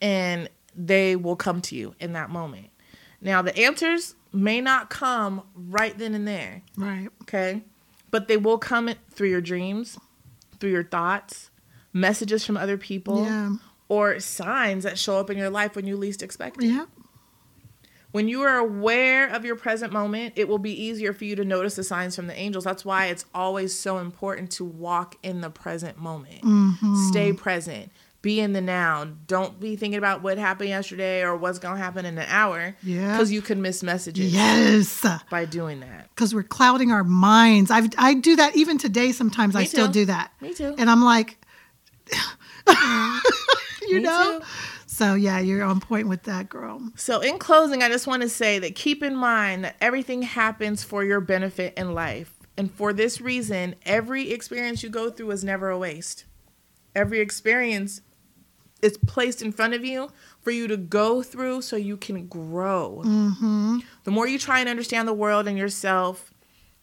and they will come to you in that moment. Now, the answers may not come right then and there, Right. okay? But they will come through your dreams, through your thoughts, messages from other people, Yeah. or signs that show up in your life when you least expect it. Yeah. When you are aware of your present moment, it will be easier for you to notice the signs from the angels. That's why it's always so important to walk in the present moment. Mm-hmm. Stay present. Be in the now. Don't be thinking about what happened yesterday or what's going to happen in an hour. Yeah. Because you can miss messages Yes. by doing that. Because we're clouding our minds. I I do that even today. Sometimes I Me still do that. Me too. And I'm like, you Me know. too. So yeah, you're on point with that, girl. So, in closing, I just want to say that keep in mind that everything happens for your benefit in life. And for this reason, every experience you go through is never a waste. Every experience is placed in front of you for you to go through so you can grow. Mm-hmm. The more you try and understand the world and yourself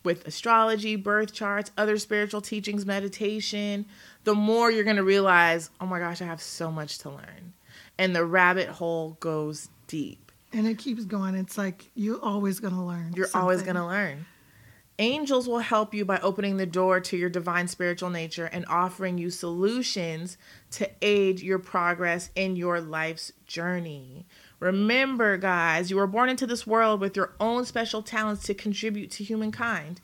with astrology, birth charts, other spiritual teachings, meditation, the more you're going to realize, oh my gosh, I have so much to learn. And the rabbit hole goes deep. And it keeps going. It's like you're always gonna learn. You're always going to learn. Angels will help you by opening the door to your divine spiritual nature and offering you solutions to aid your progress in your life's journey. Remember, guys, you were born into this world with your own special talents to contribute to humankind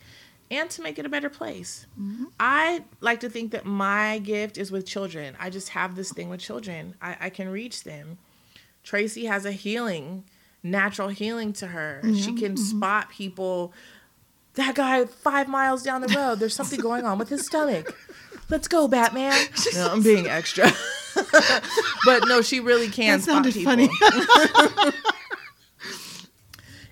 and to make it a better place. Mm-hmm. I like to think that my gift is with children. I just have this thing with children, I, I can reach them. Tracy has a healing, natural healing to her. She can mm-hmm. spot people. That guy five miles down the road, there's something going on with his stomach. Let's go, Batman. No, I'm being extra. but no, she really can That spot people. funny.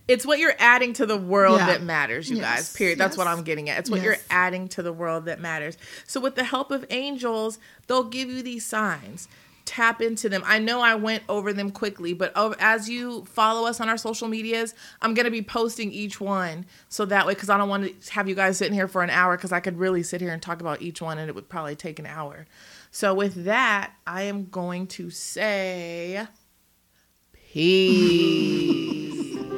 It's what you're adding to the world Yeah. that matters, you Yes, guys. Period. That's what. I'm getting at. It's what you're adding to the world that matters. So, with the help of angels, they'll give you these signs. Tap into them. I know I went over them quickly, but as you follow us on our social medias, I'm going to be posting each one. So that way, because I don't want to have you guys sitting here for an hour, because I could really sit here and talk about each one and it would probably take an hour. So, with that, I am going to say peace.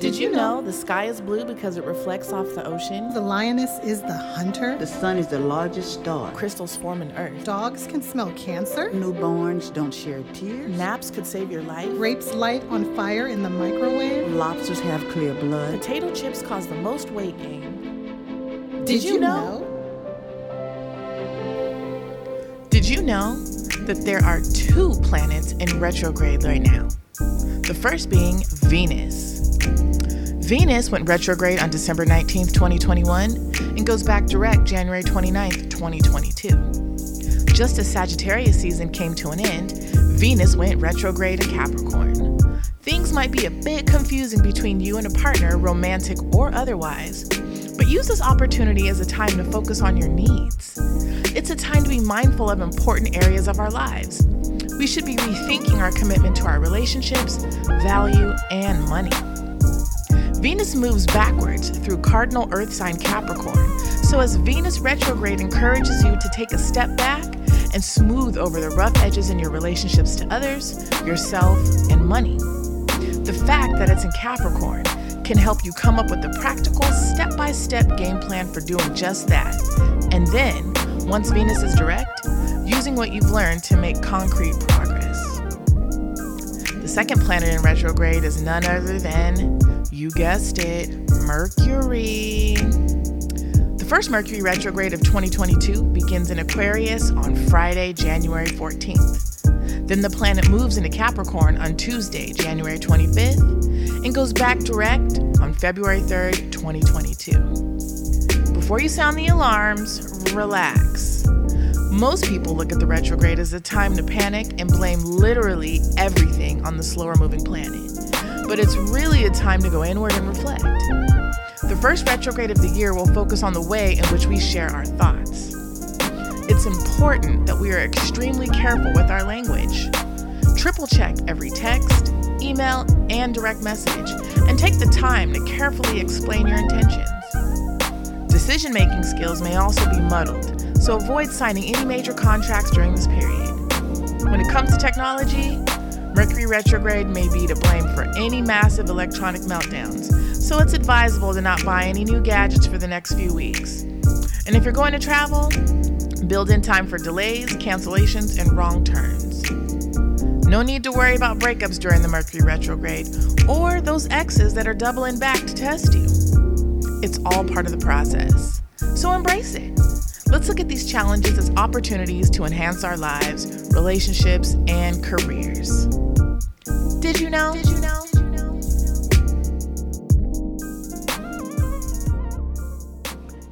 Did you know the sky is blue because it reflects off the ocean? The lioness is the hunter. The sun is the largest star. Crystals form in earth. Dogs can smell cancer. Newborns don't share tears. Naps could save your life. Grapes light on fire in the microwave. Lobsters have clear blood. Potato chips cause the most weight gain. Did you know? Did you know that there are two planets in retrograde right now? The first being Venus. Venus went retrograde on December 19th, 2021, and goes back direct January 29th, 2022. Just as Sagittarius season came to an end, Venus went retrograde in Capricorn. Things might be a bit confusing between you and a partner, romantic or otherwise, but use this opportunity as a time to focus on your needs. It's a time to be mindful of important areas of our lives. We should be rethinking our commitment to our relationships, value, and money. Venus moves backwards through cardinal earth sign Capricorn, so as Venus retrograde encourages you to take a step back and smooth over the rough edges in your relationships to others, yourself, and money. The fact that it's in Capricorn can help you come up with a practical, step by step game plan for doing just that. And then, once Venus is direct, using what you've learned to make concrete progress. The second planet in retrograde is none other than, you guessed it, Mercury. The first Mercury retrograde of 2022 begins in Aquarius on Friday, January 14th. Then the planet moves into Capricorn on Tuesday, January 25th, and goes back direct on February 3rd, 2022. Before you sound the alarms, relax. Most people look at the retrograde as a time to panic and blame literally everything on the slower moving planet. But it's really a time to go inward and reflect. The first retrograde of the year will focus on the way in which we share our thoughts. It's important that we are extremely careful with our language. Triple check every text, email, and direct message, and take the time to carefully explain your intentions. Decision making skills may also be muddled, so avoid signing any major contracts during this period. When it comes to technology, Mercury retrograde may be to blame for any massive electronic meltdowns, so it's advisable to not buy any new gadgets for the next few weeks. And if you're going to travel, build in time for delays, cancellations, and wrong turns. No need to worry about breakups during the Mercury retrograde or those exes that are doubling back to test you. It's all part of the process. So embrace it. Let's look at these challenges as opportunities to enhance our lives, relationships, and careers. Did you know? Did you know?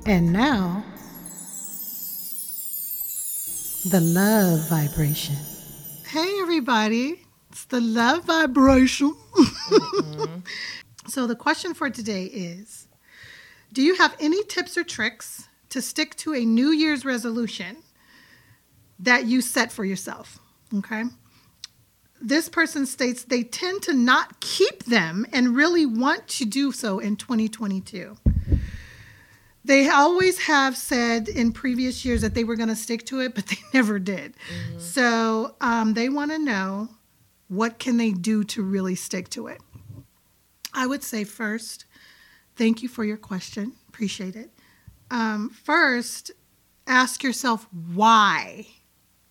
And now, the love vibration. Hey, everybody. It's the love vibration. Mm-hmm. so, the question for today is Do you have any tips or tricks to stick to a New Year's resolution that you set for yourself? Okay. This person states they tend to not keep them and really want to do so in 2022 they always have said in previous years that they were going to stick to it but they never did. So um, they want to know what can they do to really stick to it. I would say first thank you for your question. Appreciate it um, first ask yourself why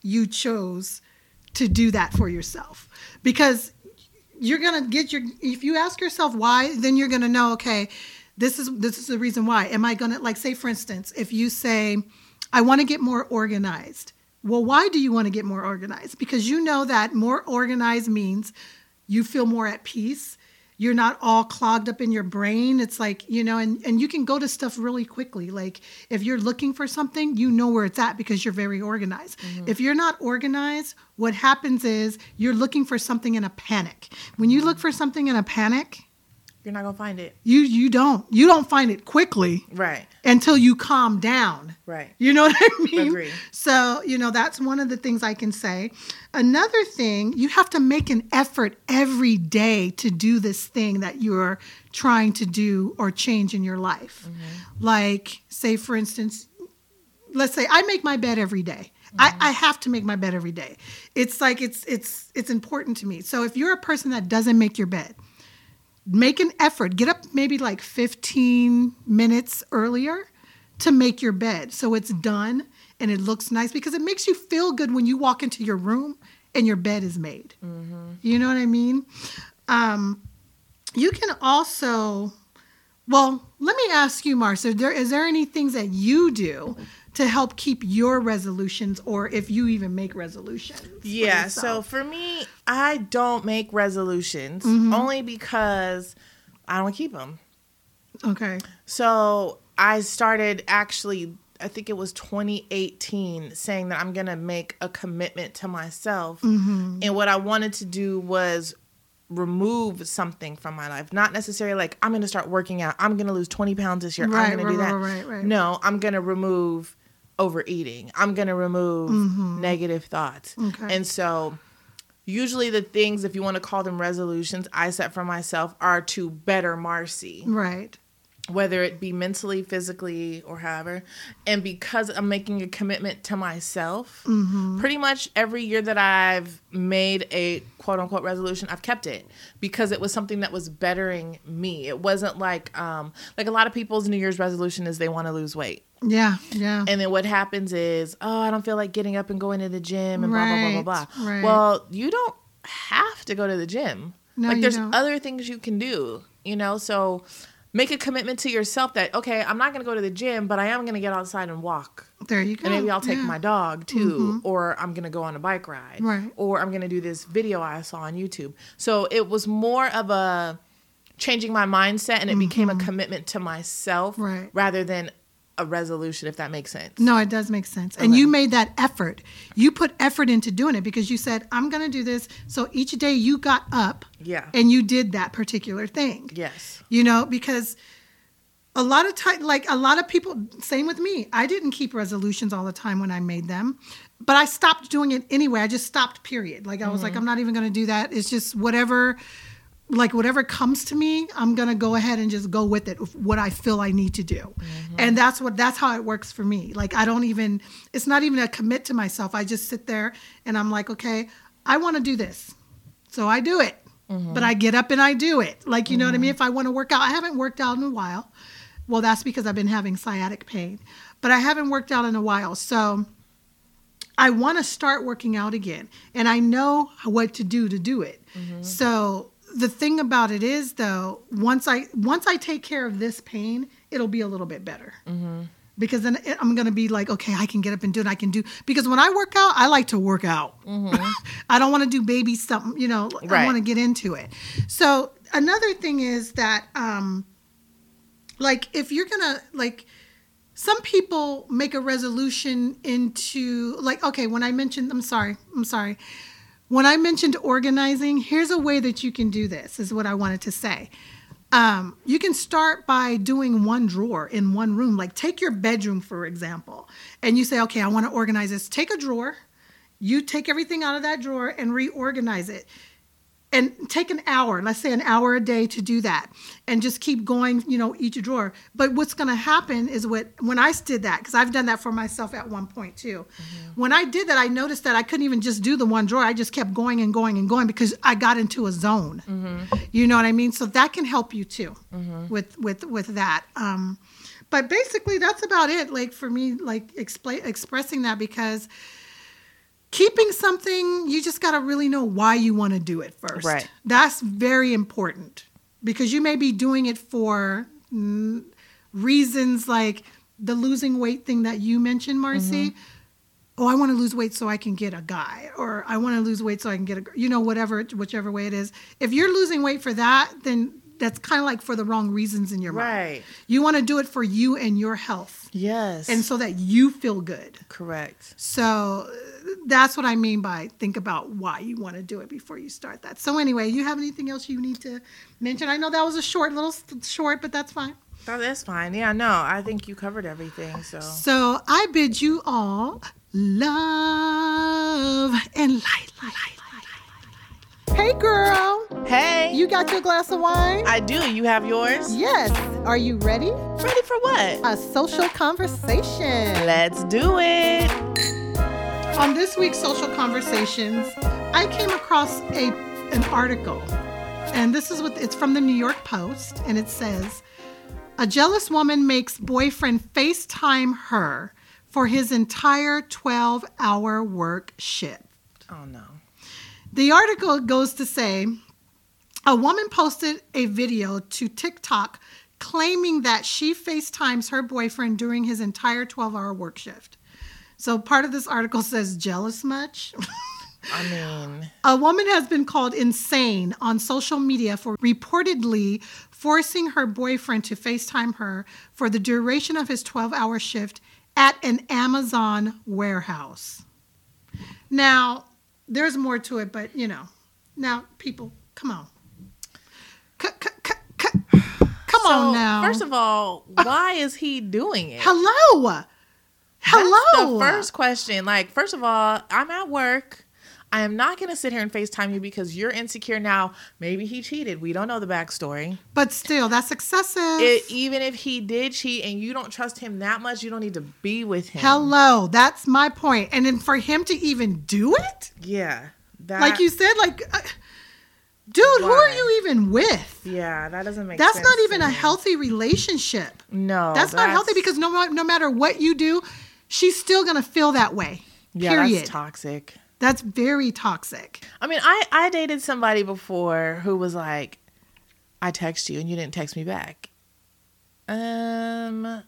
you chose to do that for yourself. Because you're going to get your if you ask yourself why then you're going to know okay this is this is the reason why. Am i going to like say for instance if you say i want to get more organized. Well why do you want to get more organized? Because you know that more organized means you feel more at peace you're not all clogged up in your brain. It's like you know and, and you can go to stuff really quickly. Like if you're looking for something you know where it's at because you're very organized. Mm-hmm. If you're not organized what happens is you're looking for something in a panic. When you look for something in a panic You're not to find it. you you don't you don't find it quickly Right. until you calm down Right. you know what i mean Agree. so you know that's one of the things i can say another thing you have to make an effort every day to do this thing that you're trying to do or change in your life mm-hmm. like say for instance let's say i make my bed every day. I, mm-hmm. I have to make my bed every day it's like it's it's it's important to me so if you're a person that doesn't make your bed make an effort get up maybe like 15 minutes earlier to make your bed so it's done and it looks nice because it makes you feel good when you walk into your room and your bed is made. You know what i mean? Um, you can also well let me ask you marcia there is there any things that you do to help keep your resolutions or if you even make resolutions for Yeah, so for me, I don't make resolutions only because I don't keep them. okay So I started actually I think it was 2018, saying that I'm going to make a commitment to myself. Mm-hmm. And what I wanted to do was remove something from my life. Not necessarily like, I'm going to start working out. I'm going to lose 20 pounds this year. Right, I'm going to do that. right, right, right. No, I'm going to remove overeating. I'm going to remove negative thoughts. Mm-hmm. Okay. And so usually the things, if you want to call them resolutions, I set for myself are to better Marcy Right. Whether it be mentally, physically, or however. And because I'm making a commitment to myself, pretty much every year that I've made a quote unquote resolution, I've kept it because it was something that was bettering me. It wasn't like um like a lot of people's New Year's resolution is they want to lose weight. Yeah. Yeah. And then what happens is, oh, I don't feel like getting up and going to the gym and blah blah blah blah blah. right. Well, you don't have to go to the gym. No, like there's don't. other things you can do, you know? So make a commitment to yourself that okay, I'm not going to go to the gym, but I am going to get outside and walk. there you go. And maybe I'll take Yeah. Mm-hmm. my dog too, or I'm gonna go on a bike ride, Right. or I'm gonna do this video I saw on YouTube. So it was more of a changing my mindset, and it became a commitment to myself, Mm-hmm. Right. rather than a resolution, if that makes sense. No, it does make sense. And you made that effort. You put effort into doing it because you said, I'm going to do this. So each day you got up Yeah. and you did that particular thing. Yes. You know, because a lot of time, like a lot of people, same with me. I didn't keep resolutions all the time when I made them, but I stopped doing it anyway. I just stopped, period. Like I was like, mm-hmm. I'm not even going to do that. It's just whatever, like whatever comes to me, I'm going to go ahead and just go with it, what I feel I need to do. Mm-hmm. And that's what, that's how it works for me. Like I don't even, it's not even a commit to myself. I just sit there and I'm like, okay, I want to do this. So I do it. Mm-hmm. But I get up and I do it. Like, you know what I mean? Mm-hmm. If I want to work out, I haven't worked out in a while. Well, that's because I've been having sciatic pain. But I haven't worked out in a while. So I want to start working out again. And I know what to do to do it. So the thing about it is though, once I once I take care of this pain, it'll be a little bit better. Because then it- I'm gonna be like, okay, I can get up and do it. I can do because when I work out, I like to work out. I don't want to do baby something, you know. Right. I want to get into it. So another thing is that, um, like, if you're gonna like, some people make a resolution into like, okay, when I mentioned, I'm sorry, I'm sorry. When I mentioned organizing, here's a way that you can do this. Is what I wanted to say. Um, you can start by doing one drawer in one room. Like take your bedroom, for example, and you say, okay, I want to organize this. Take a drawer, you take everything out of that drawer and reorganize it. And take an hour, let's say an hour a day to do that, and just keep going, you know, each drawer. But what's going to happen is what when I did that, because I've done that for myself at one point too. Mm-hmm. When I did that, I noticed that I couldn't even just do the one drawer. I just kept going and going and going because I got into a zone. Mm-hmm. You know what I mean? So that can help you too mm-hmm. with with with that. Um, but basically, that's about it. Like for me, like explain expressing that because keeping something, you just got to really know why you want to do it first. Right. That's very important because you may be doing it for mm, reasons like the losing weight thing that you mentioned, Marcy. Oh, I want to lose weight so I can get a guy, or I want to lose weight so I can get a, you know, whatever, whichever way it is. If you're losing weight for that, then that's kind of like for the wrong reasons in your mind. Right. You want to do it for you and your health, Yes. and so that you feel good. correct. So that's what I mean by think about why you want to do it before you start that. So anyway, you have anything else you need to mention? I know that was a short little short, but that's fine. Oh, that's fine. Yeah, no, I think you covered everything. So So I bid you all love and light. light, light. Hey girl, hey, you got your glass of wine? I do. You have yours. Yes. Are you ready? Ready for what? A social conversation. Let's do it. On this week's Social Conversations, I came across a an article, and this is what it's from the New York Post, and it says, "A jealous woman makes boyfriend FaceTime her for his entire 12-hour work shift." Oh no. The article goes to say a woman posted a video to TikTok claiming that she FaceTimes her boyfriend during his entire 12 hour work shift. So part of this article says, jealous much? I mean, A woman has been called insane on social media for reportedly forcing her boyfriend to FaceTime her for the duration of his 12 hour shift at an Amazon warehouse. Now, there's more to it, but you know, now people, come on. C- c- c- Come So, on now. First of all, why is he doing it? Hello. Hello. That's the first question. Like, first of all, I'm at work. I am not going to sit here and FaceTime you because you're insecure now. Maybe he cheated. We don't know the backstory. But still, that's excessive. It, even if he did cheat and you don't trust him that much, you don't need to be with him. Hello. That's my point. And then for him to even do it, Yeah. That, like you said, like, uh, dude, who are you even with? Yeah, that doesn't make sense. That's not even a healthy relationship. No. That's, not healthy because no, no matter what you do, she's still gonna feel that way. yeah, period. that's toxic. That's very toxic. I mean, I I dated somebody before who was like, I text you and you didn't text me back. Um,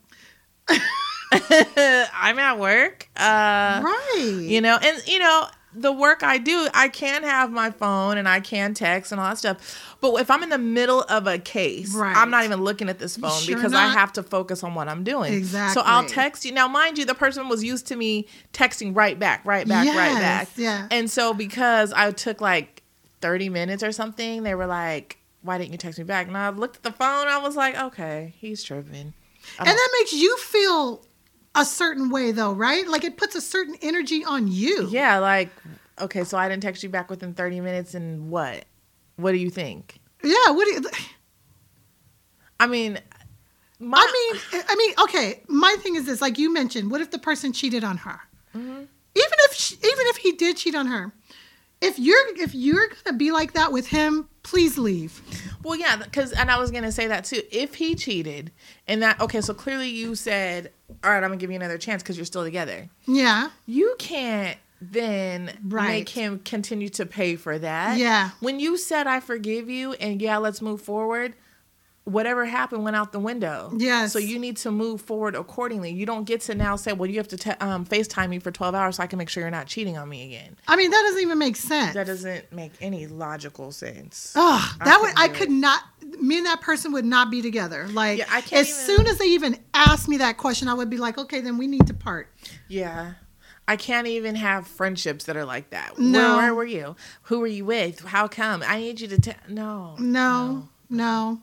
I'm at work. Uh, right. you know, and you know the work I do, I can have my phone and I can text and all that stuff. But if I'm in the middle of a case, Right. I'm not even looking at this phone Sure because I have to focus on what I'm doing. Exactly. So I'll text you. Now, mind you, the person was used to me texting right back, right back, right back. yeah. And so because I took like 30 minutes or something, they were like, why didn't you text me back? And I looked at the phone. I was like, okay, he's tripping. and that makes you feel a certain way, though, right? Like it puts a certain energy on you. Yeah, like, okay, so I didn't text you back within 30 minutes and what? What do you think? Yeah. What do you? I mean, my, I mean, I mean, okay. My thing is this: like you mentioned, what if the person cheated on her? Mm-hmm. Even if, she, even if he did cheat on her, if you're if you're gonna be like that with him, please leave. well, yeah, because, and I was to say that too. If he cheated and that, okay, so clearly you said, all right, I'm to give you another chance because you're still together. Yeah. You can't then Right. make him continue to pay for that. Yeah. When you said, I forgive you and yeah, let's move forward, whatever happened went out the window. Yes. So you need to move forward accordingly. You don't get to now say, well, you have to te- um, FaceTime me for 12 hours so I can make sure you're not cheating on me again. I mean, that doesn't even make sense. That doesn't make any logical sense. I that would I could it. not. Me and that person would not be together. Like Yeah, I can't as even- soon as they even asked me that question, I would be like, okay, then we need to part. Yeah. I can't even have friendships that are like that. No. Where, where were you? Who were you with? How come? I need you to tell. No. No, no.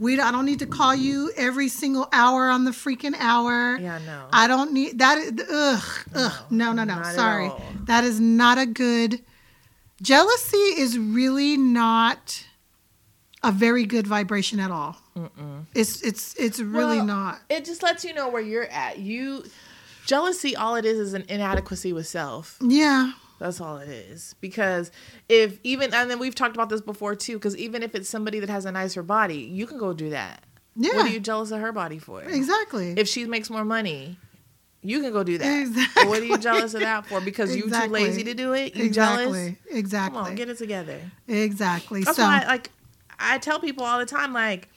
We I don't need to call you every single hour on the freaking hour. Yeah, no. I don't need that. is- Ugh, ugh. No, no, no. at Sorry, that is not a good. Jealousy is really not a very good vibration at all. Mm. It's it's it's really Well, not. It just lets you know where you're at. You jealousy, all it is is an inadequacy with self. Yeah, That's all it is. Because if even and then we've talked about this before too. Because even if it's somebody that has a nicer body, you can go do that. yeah. What are you jealous of her body for? exactly. If she makes more money, you can go do that. Exactly. What are you jealous of that for? Because you too lazy to do it. You exactly. jealous? Exactly. Come on, get it together. exactly. That's so why, like, I tell people all the time, like,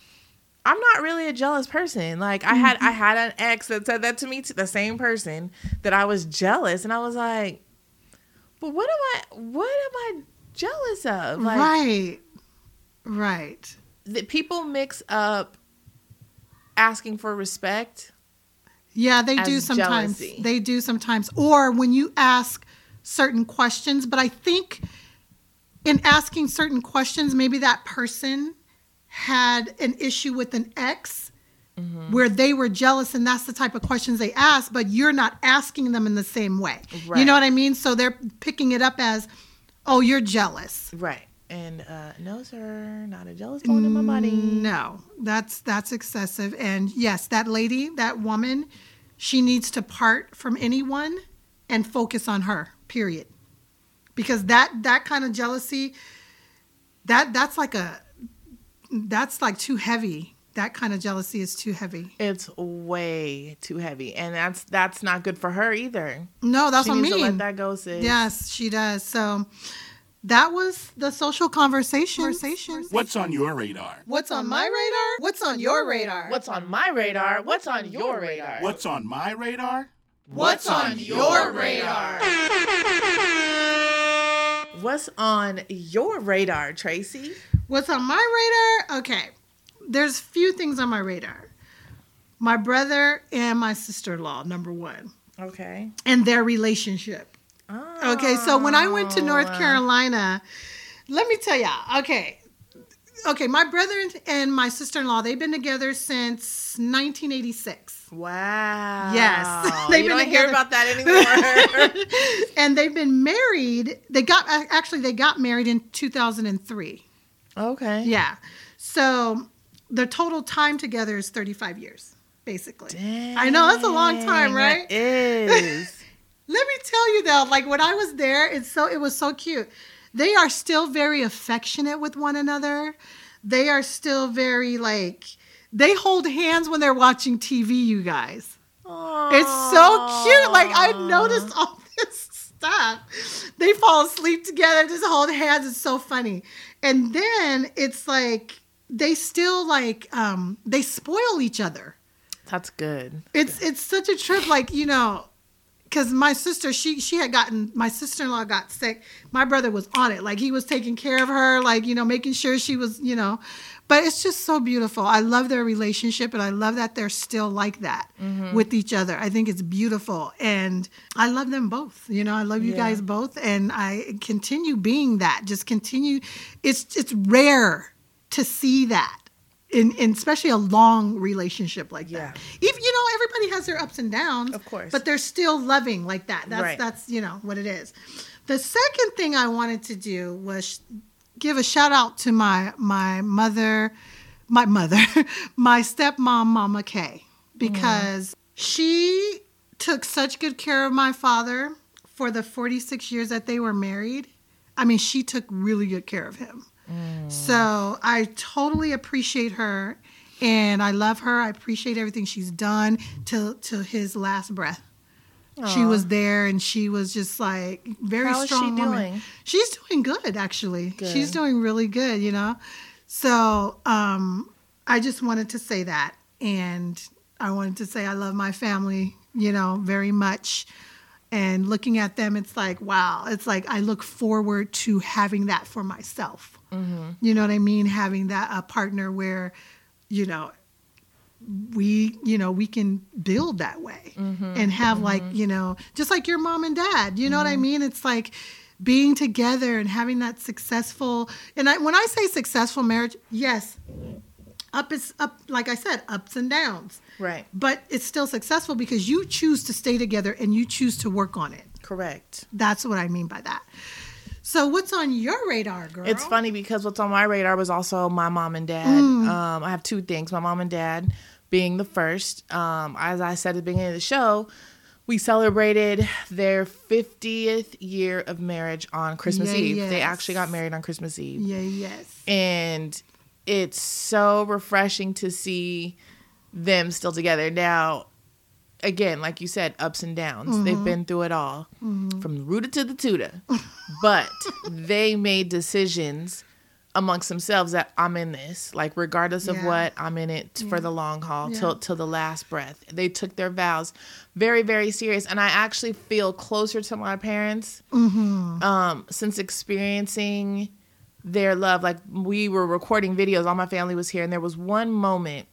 I'm not really a jealous person. Like, I had I Mm-hmm. had an ex that said that to me, to the same person that I was jealous, and I was like, but what am I? What am I jealous of? Like, right, right. that people mix up asking for respect. Yeah, they do sometimes. jealousy. They do sometimes. Or when you ask certain questions, but I think in asking certain questions, maybe that person had an issue with an ex Mm-hmm. where they were jealous and that's the type of questions they ask, but you're not asking them in the same way. You know what I mean? So they're picking it up as, oh, you're jealous. Right. And uh, no, sir, not a jealous bone in my body. No, that's that's excessive. And yes, that lady, that woman, she needs to part from anyone and focus on her. Period. Because that that kind of jealousy, that that's like a that's like too heavy. That kind of jealousy is too heavy. It's way too heavy, and that's that's not good for her either. No, that's she what I needs mean. to let that go, sis. yes, she does. So that was the social conversation. Conversation. What's on your radar? What's on my radar? What's on your radar? What's on my radar? What's on your radar? What's on my radar? What's on your radar? What's on your radar, Tracy? What's on my radar? Okay. There's few things on my radar. my brother and my sister-in-law, number one, Okay. and their relationship. Okay, so when I went to North Oh. Carolina, let me tell y'all. Okay, okay, my brother and- my sister-in-law they've been together since 1986. Wow. Yes. They've don't been hear about that anymore. and they've been married. They got actually they got married in 2003. okay. Yeah. So the total time together is 35 years, basically. I know that's a long time, right? It is. Let me tell you though, like when I was there, it's so it was so cute. They are still very affectionate with one another. They are still very like they hold hands when they're watching TV, you guys. It's so cute. Like I noticed all this stuff. They fall asleep together, just hold hands. It's so funny. And then it's like they still like um they spoil each other. That's good. It's it's such a trip. Like you know, because my sister she she had gotten my sister in law got sick. My brother was on it. Like he was taking care of her. Like you know, making sure she was you know. But it's just so beautiful. I love their relationship, and I love that they're still like that with each other. I think it's beautiful, and I love them both. You know, I love you Yeah. guys both, and I continue being that. Just continue. It's it's rare to see that in, in especially a long relationship like that. Even you know, everybody has their ups and downs, Of course. but they're still loving like that. That's Right. that's you know what it is. The second thing I wanted to do was give a shout out to my my mother, my mother, my stepmom, Mama Kay, because she took such good care of my father for the 46 years that they were married. I mean, she took really good care of him. So I totally appreciate her and I love her. I appreciate everything she's done till till his last breath. She was there and she was just like very How is she strong woman. doing? She's doing good actually. She's doing really good, you know. So um I just wanted to say that and I wanted to say I love my family, you know, very much. And looking at them, it's like, wow, it's like I look forward to having that for myself. Mm-hmm. You know what I mean? Having that a partner where, you know, we, you know, we can build that way mm-hmm. and have mm-hmm. like, you know, just like your mom and dad. You know what I mean? It's like being together and having that successful. And I, when I say successful marriage, yes, up is up. Like I said, ups and downs Right. but it's still successful because you choose to stay together and you choose to work on it. Correct. That's what I mean by that. So, what's on your radar, girl? It's funny because what's on my radar was also my mom and dad. Mm. Um, I have two things. My mom and dad being the first. Um, as I said at the beginning of the show, we celebrated their 50th year of marriage on Christmas Yeah, Eve. They actually got married on Christmas Eve. Yeah, yes. and it's so refreshing to see them still together now again like you said ups and downs. They've mm-hmm. been through it all mm-hmm. from the rooter to the tutor. But they made decisions amongst themselves that i'm in this. Like regardless of Yeah. what i'm in it for the long haul Yeah. till till the last breath. They took their vows very very serious. And i actually feel closer to my parents mm-hmm. um since experiencing their love. Like we were recording videos, all my family was here, and there was one moment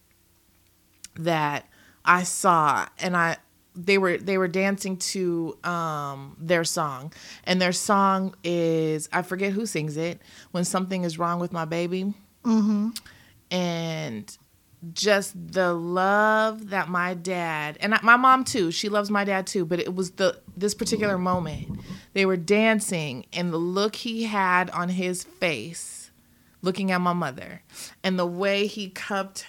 that I saw, and I they were they were dancing to um their song, and their song is I forget who sings it. When something is wrong with my baby, mm-hmm. and just the love that my dad and my mom too she loves my dad too but it was the this particular moment they were dancing and the look he had on his face looking at my mother and the way he cupped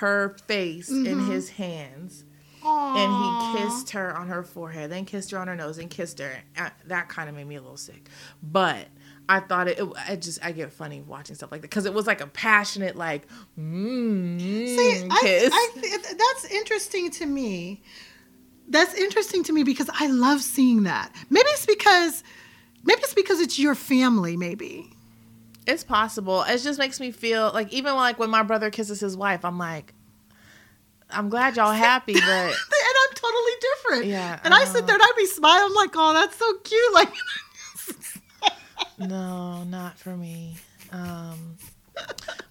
her face in his hands and he kissed her on her forehead then kissed her on her nose and kissed her Uh, that kind of made me a little sick but I thought it, it I just I get funny watching stuff like that because it was like a passionate like mm, See, kiss. I, I, that's interesting to me. That's interesting to me because I love seeing that. Maybe it's because, maybe it's because it's your family. Maybe. It's possible. It just makes me feel like even like when my brother kisses his wife, I'm like, I'm glad y'all happy, but and I'm totally different. Yeah, And I sit there and I'd be smiling. I'm like, oh, that's so cute. Like, no, not for me. Um,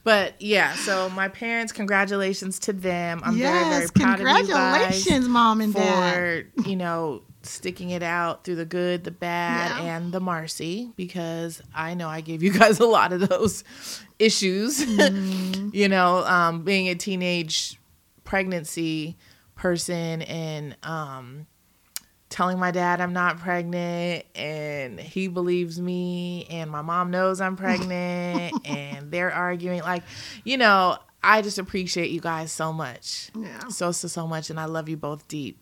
but yeah, so my parents, congratulations to them. I'm yes, very, very proud of you congratulations, guys mom and dad. for, you know, sticking it out through the good, the bad, Yeah. and the Marcy because I know I gave you guys a lot of those issues. Mm-hmm. you know, um, being a teenage pregnancy person and um, telling my dad I'm not pregnant and he believes me and my mom knows I'm pregnant and they're arguing like you know I just appreciate you guys so much Yeah. so so so much and I love you both deep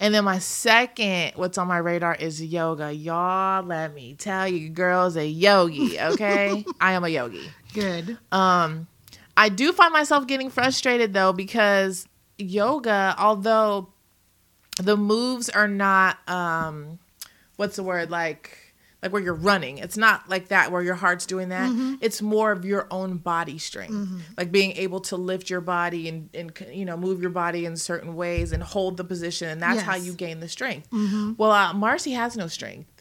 and then my second what's on my radar is yoga. Y'all let me tell you girls a yogi okay? I am a yogi. Good. um, I do find myself getting frustrated though because yoga, although the moves are not um, what's the word like like where you're running. It's not like that where your heart's doing that. Mm-hmm. It's more of your own body strength, mm-hmm. like being able to lift your body and and you know move your body in certain ways and hold the position, and that's how you gain the strength. Mm-hmm. Well, uh, Marcy has no strength.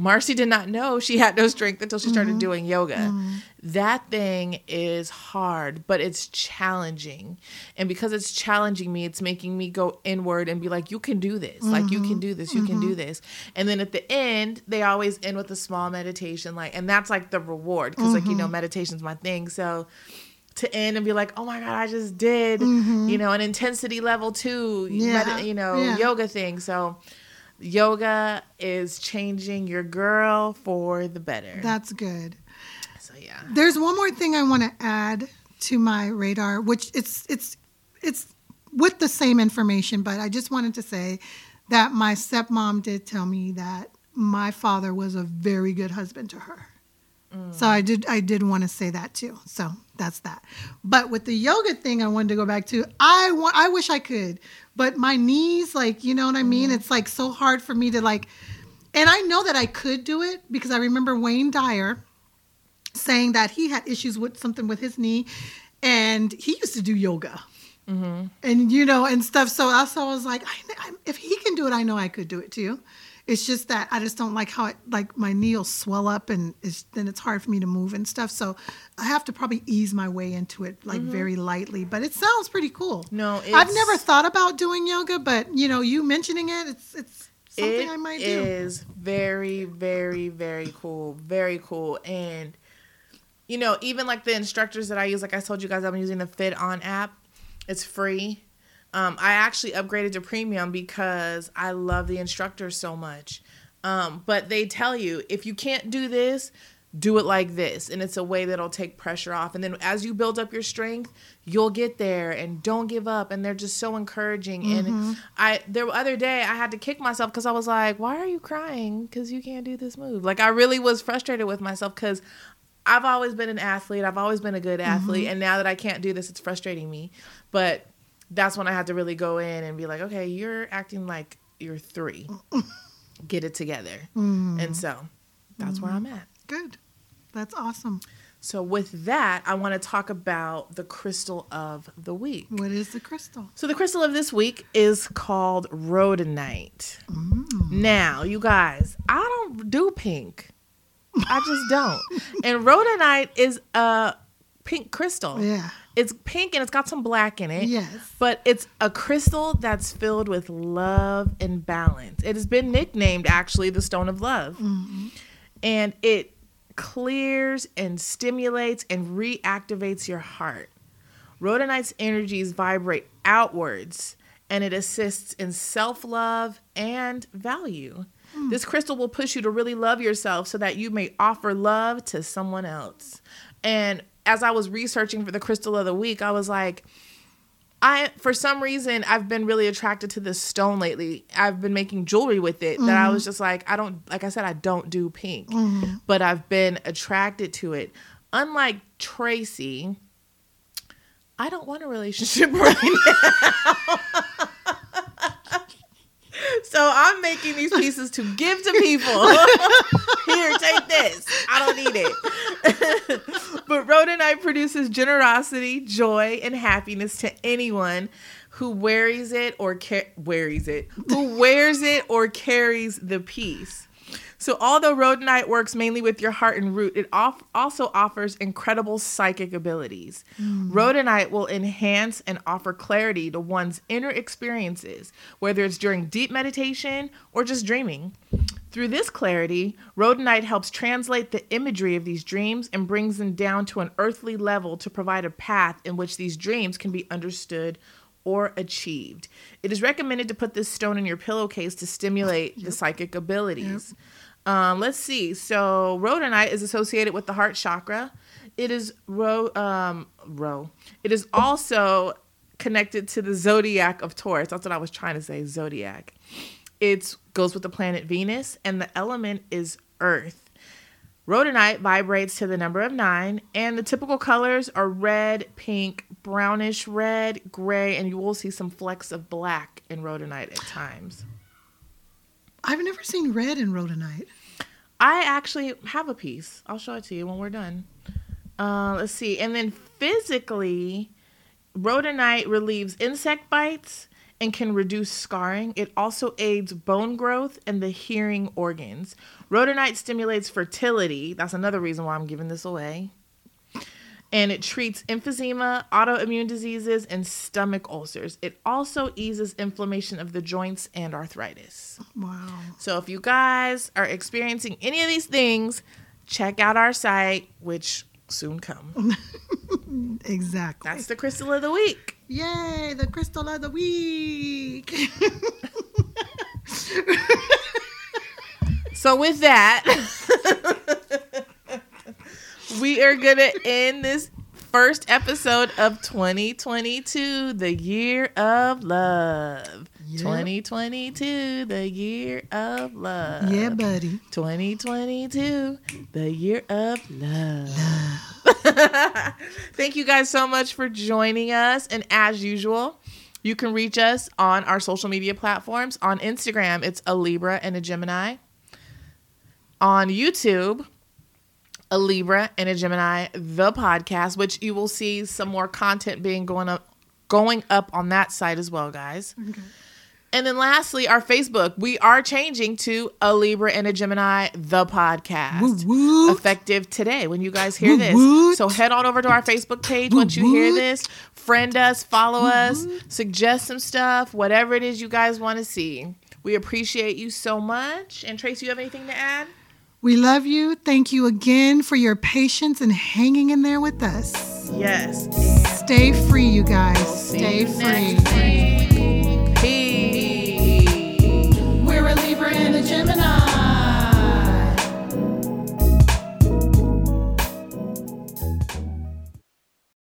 Marcy did not know she had no strength until she started mm-hmm. doing yoga. Mm-hmm. That thing is hard, but it's challenging. And because it's challenging me, it's making me go inward and be like, you can do this. Like, you can mm-hmm. do this. You can do this. And then at the end, they always end with a small meditation. Like, and that's like the reward because, like, you know, meditation's my thing. So, to end and be like, oh my god, I just did, you know, an intensity level two, Yeah, medi- you know, yeah. yoga thing. So yoga is changing your girl for the better. That's good. so yeah, There's one more thing I want to add to my radar, which it's it's it's with the same information, but I just wanted to say that my stepmom did tell me that my father was a very good husband to her. Mm. So I did I did want to say that too. So that's that. But with the yoga thing I wanted to go back to, I want I wish I could, but my knees like, you know what I mean? Mm-hmm. It's like so hard for me to like and I know that I could do it because I remember Wayne Dyer saying that he had issues with something with his knee and he used to do yoga. Mm-hmm. And you know and stuff. So also i was like I, I, if he can do it i know i could do it too it's just that i just don't like how it like my knee will swell up and it's, then it's hard for me to move and stuff so i have to probably ease my way into it like mm-hmm. very lightly but it sounds pretty cool No, i've never thought about doing yoga but you know you mentioning it it's it's something It i might do It is very, very, very cool. Very cool. And you know, even like the instructors that I use, like I told you guys, I'm using the FitOn app. It's free. Um, I actually upgraded to premium because I love the instructors so much. Um, but they tell you if you can't do this, do it like this, and it's a way that'll take pressure off. And then as you build up your strength, you'll get there. And don't give up. And they're just so encouraging. And I the other day I had to kick myself because I was like, "Why are you crying? Because you can't do this move." Like I really was frustrated with myself because I've always been an athlete. I've always been a good athlete, and now that I can't do this, it's frustrating me. But that's when I had to really go in and be like, okay, you're acting like you're three. Get it together. And so that's where I'm at. good that's awesome So with that, I want to talk about the crystal of the week. what is the crystal So the crystal of this week is called rhodonite. Mm. Now, you guys, I don't do pink. I just don't. and rhodonite is a pink crystal. yeah It's pink and it's got some black in it. Yes. But it's a crystal that's filled with love and balance. It has been nicknamed actually the stone of love. Mm-hmm. And it clears and stimulates and reactivates your heart. Rhodonite's energies vibrate outwards and it assists in self love and value. This crystal will push you to really love yourself so that you may offer love to someone else. And as I was researching for the crystal of the week, I was like, I for some reason I've been really attracted to this stone lately. I've been making jewelry with it that I mm-hmm. was just like I don't like I said I don't do pink, mm-hmm. but I've been attracted to it. Unlike Tracy, I don't want a relationship right now. So I'm making these pieces to give to people. Here, take this. I don't need it. but rhodonite produces generosity, joy, and happiness to anyone who wears it or ca- wears it, who wears it or carries the piece. So, although Rhodonite works mainly with your heart and root, it off- also offers incredible psychic abilities. Hmm. Rhodonite will enhance and offer clarity to one's inner experiences, whether it's during deep meditation or just dreaming. Through this clarity, Rhodonite helps translate the imagery of these dreams and brings them down to an earthly level to provide a path in which these dreams can be understood or achieved. It is recommended to put this stone in your pillowcase to stimulate the psychic abilities. Um, let's see. So, rhodonite is associated with the heart chakra. It is ro um ro. It is also connected to the zodiac of Taurus. That's what I was trying to say. Zodiac. It goes with the planet Venus, and the element is Earth. Rhodonite vibrates to the number of nine, and the typical colors are red, pink, brownish red, gray, and you will see some flecks of black in rhodonite at times. I've never seen red in rhodonite. I actually have a piece. I'll show it to you when we're done. Uh, let's see. And then physically, rhodonite relieves insect bites and can reduce scarring. It also aids bone growth and the hearing organs. Rhodonite stimulates fertility. That's another reason why I'm giving this away. And it treats emphysema, autoimmune diseases, and stomach ulcers. It also eases inflammation of the joints and arthritis. Wow. So if you guys are experiencing any of these things, check out our site, which soon come. Exactly. That's the crystal of the week. Yay, the crystal of the week. So with that, we are gonna end this first episode of 2022, the year of love. Yep. 2022, the year of love. yeah, buddy. 2022, the year of love. Thank you guys so much for joining us. And as usual, you can reach us on our social media platforms. On Instagram, it's a Libra and a Gemini. On YouTube, a Libra and a Gemini, the podcast, which you will see some more content being going up going up on that site as well, guys. And then lastly, our Facebook. We are changing to a Libra and a Gemini, the podcast. Woot woot. Effective today when you guys hear this. woot. So head on over to our Facebook page once you hear this. Friend us, follow us, suggest some stuff, whatever it is you guys want to see. We appreciate you so much. And Trace, you have anything to add? We love you. Thank you again for your patience and hanging in there with us. Yes. Stay free, you guys. Stay free. Peace. We're a Libra and a Gemini.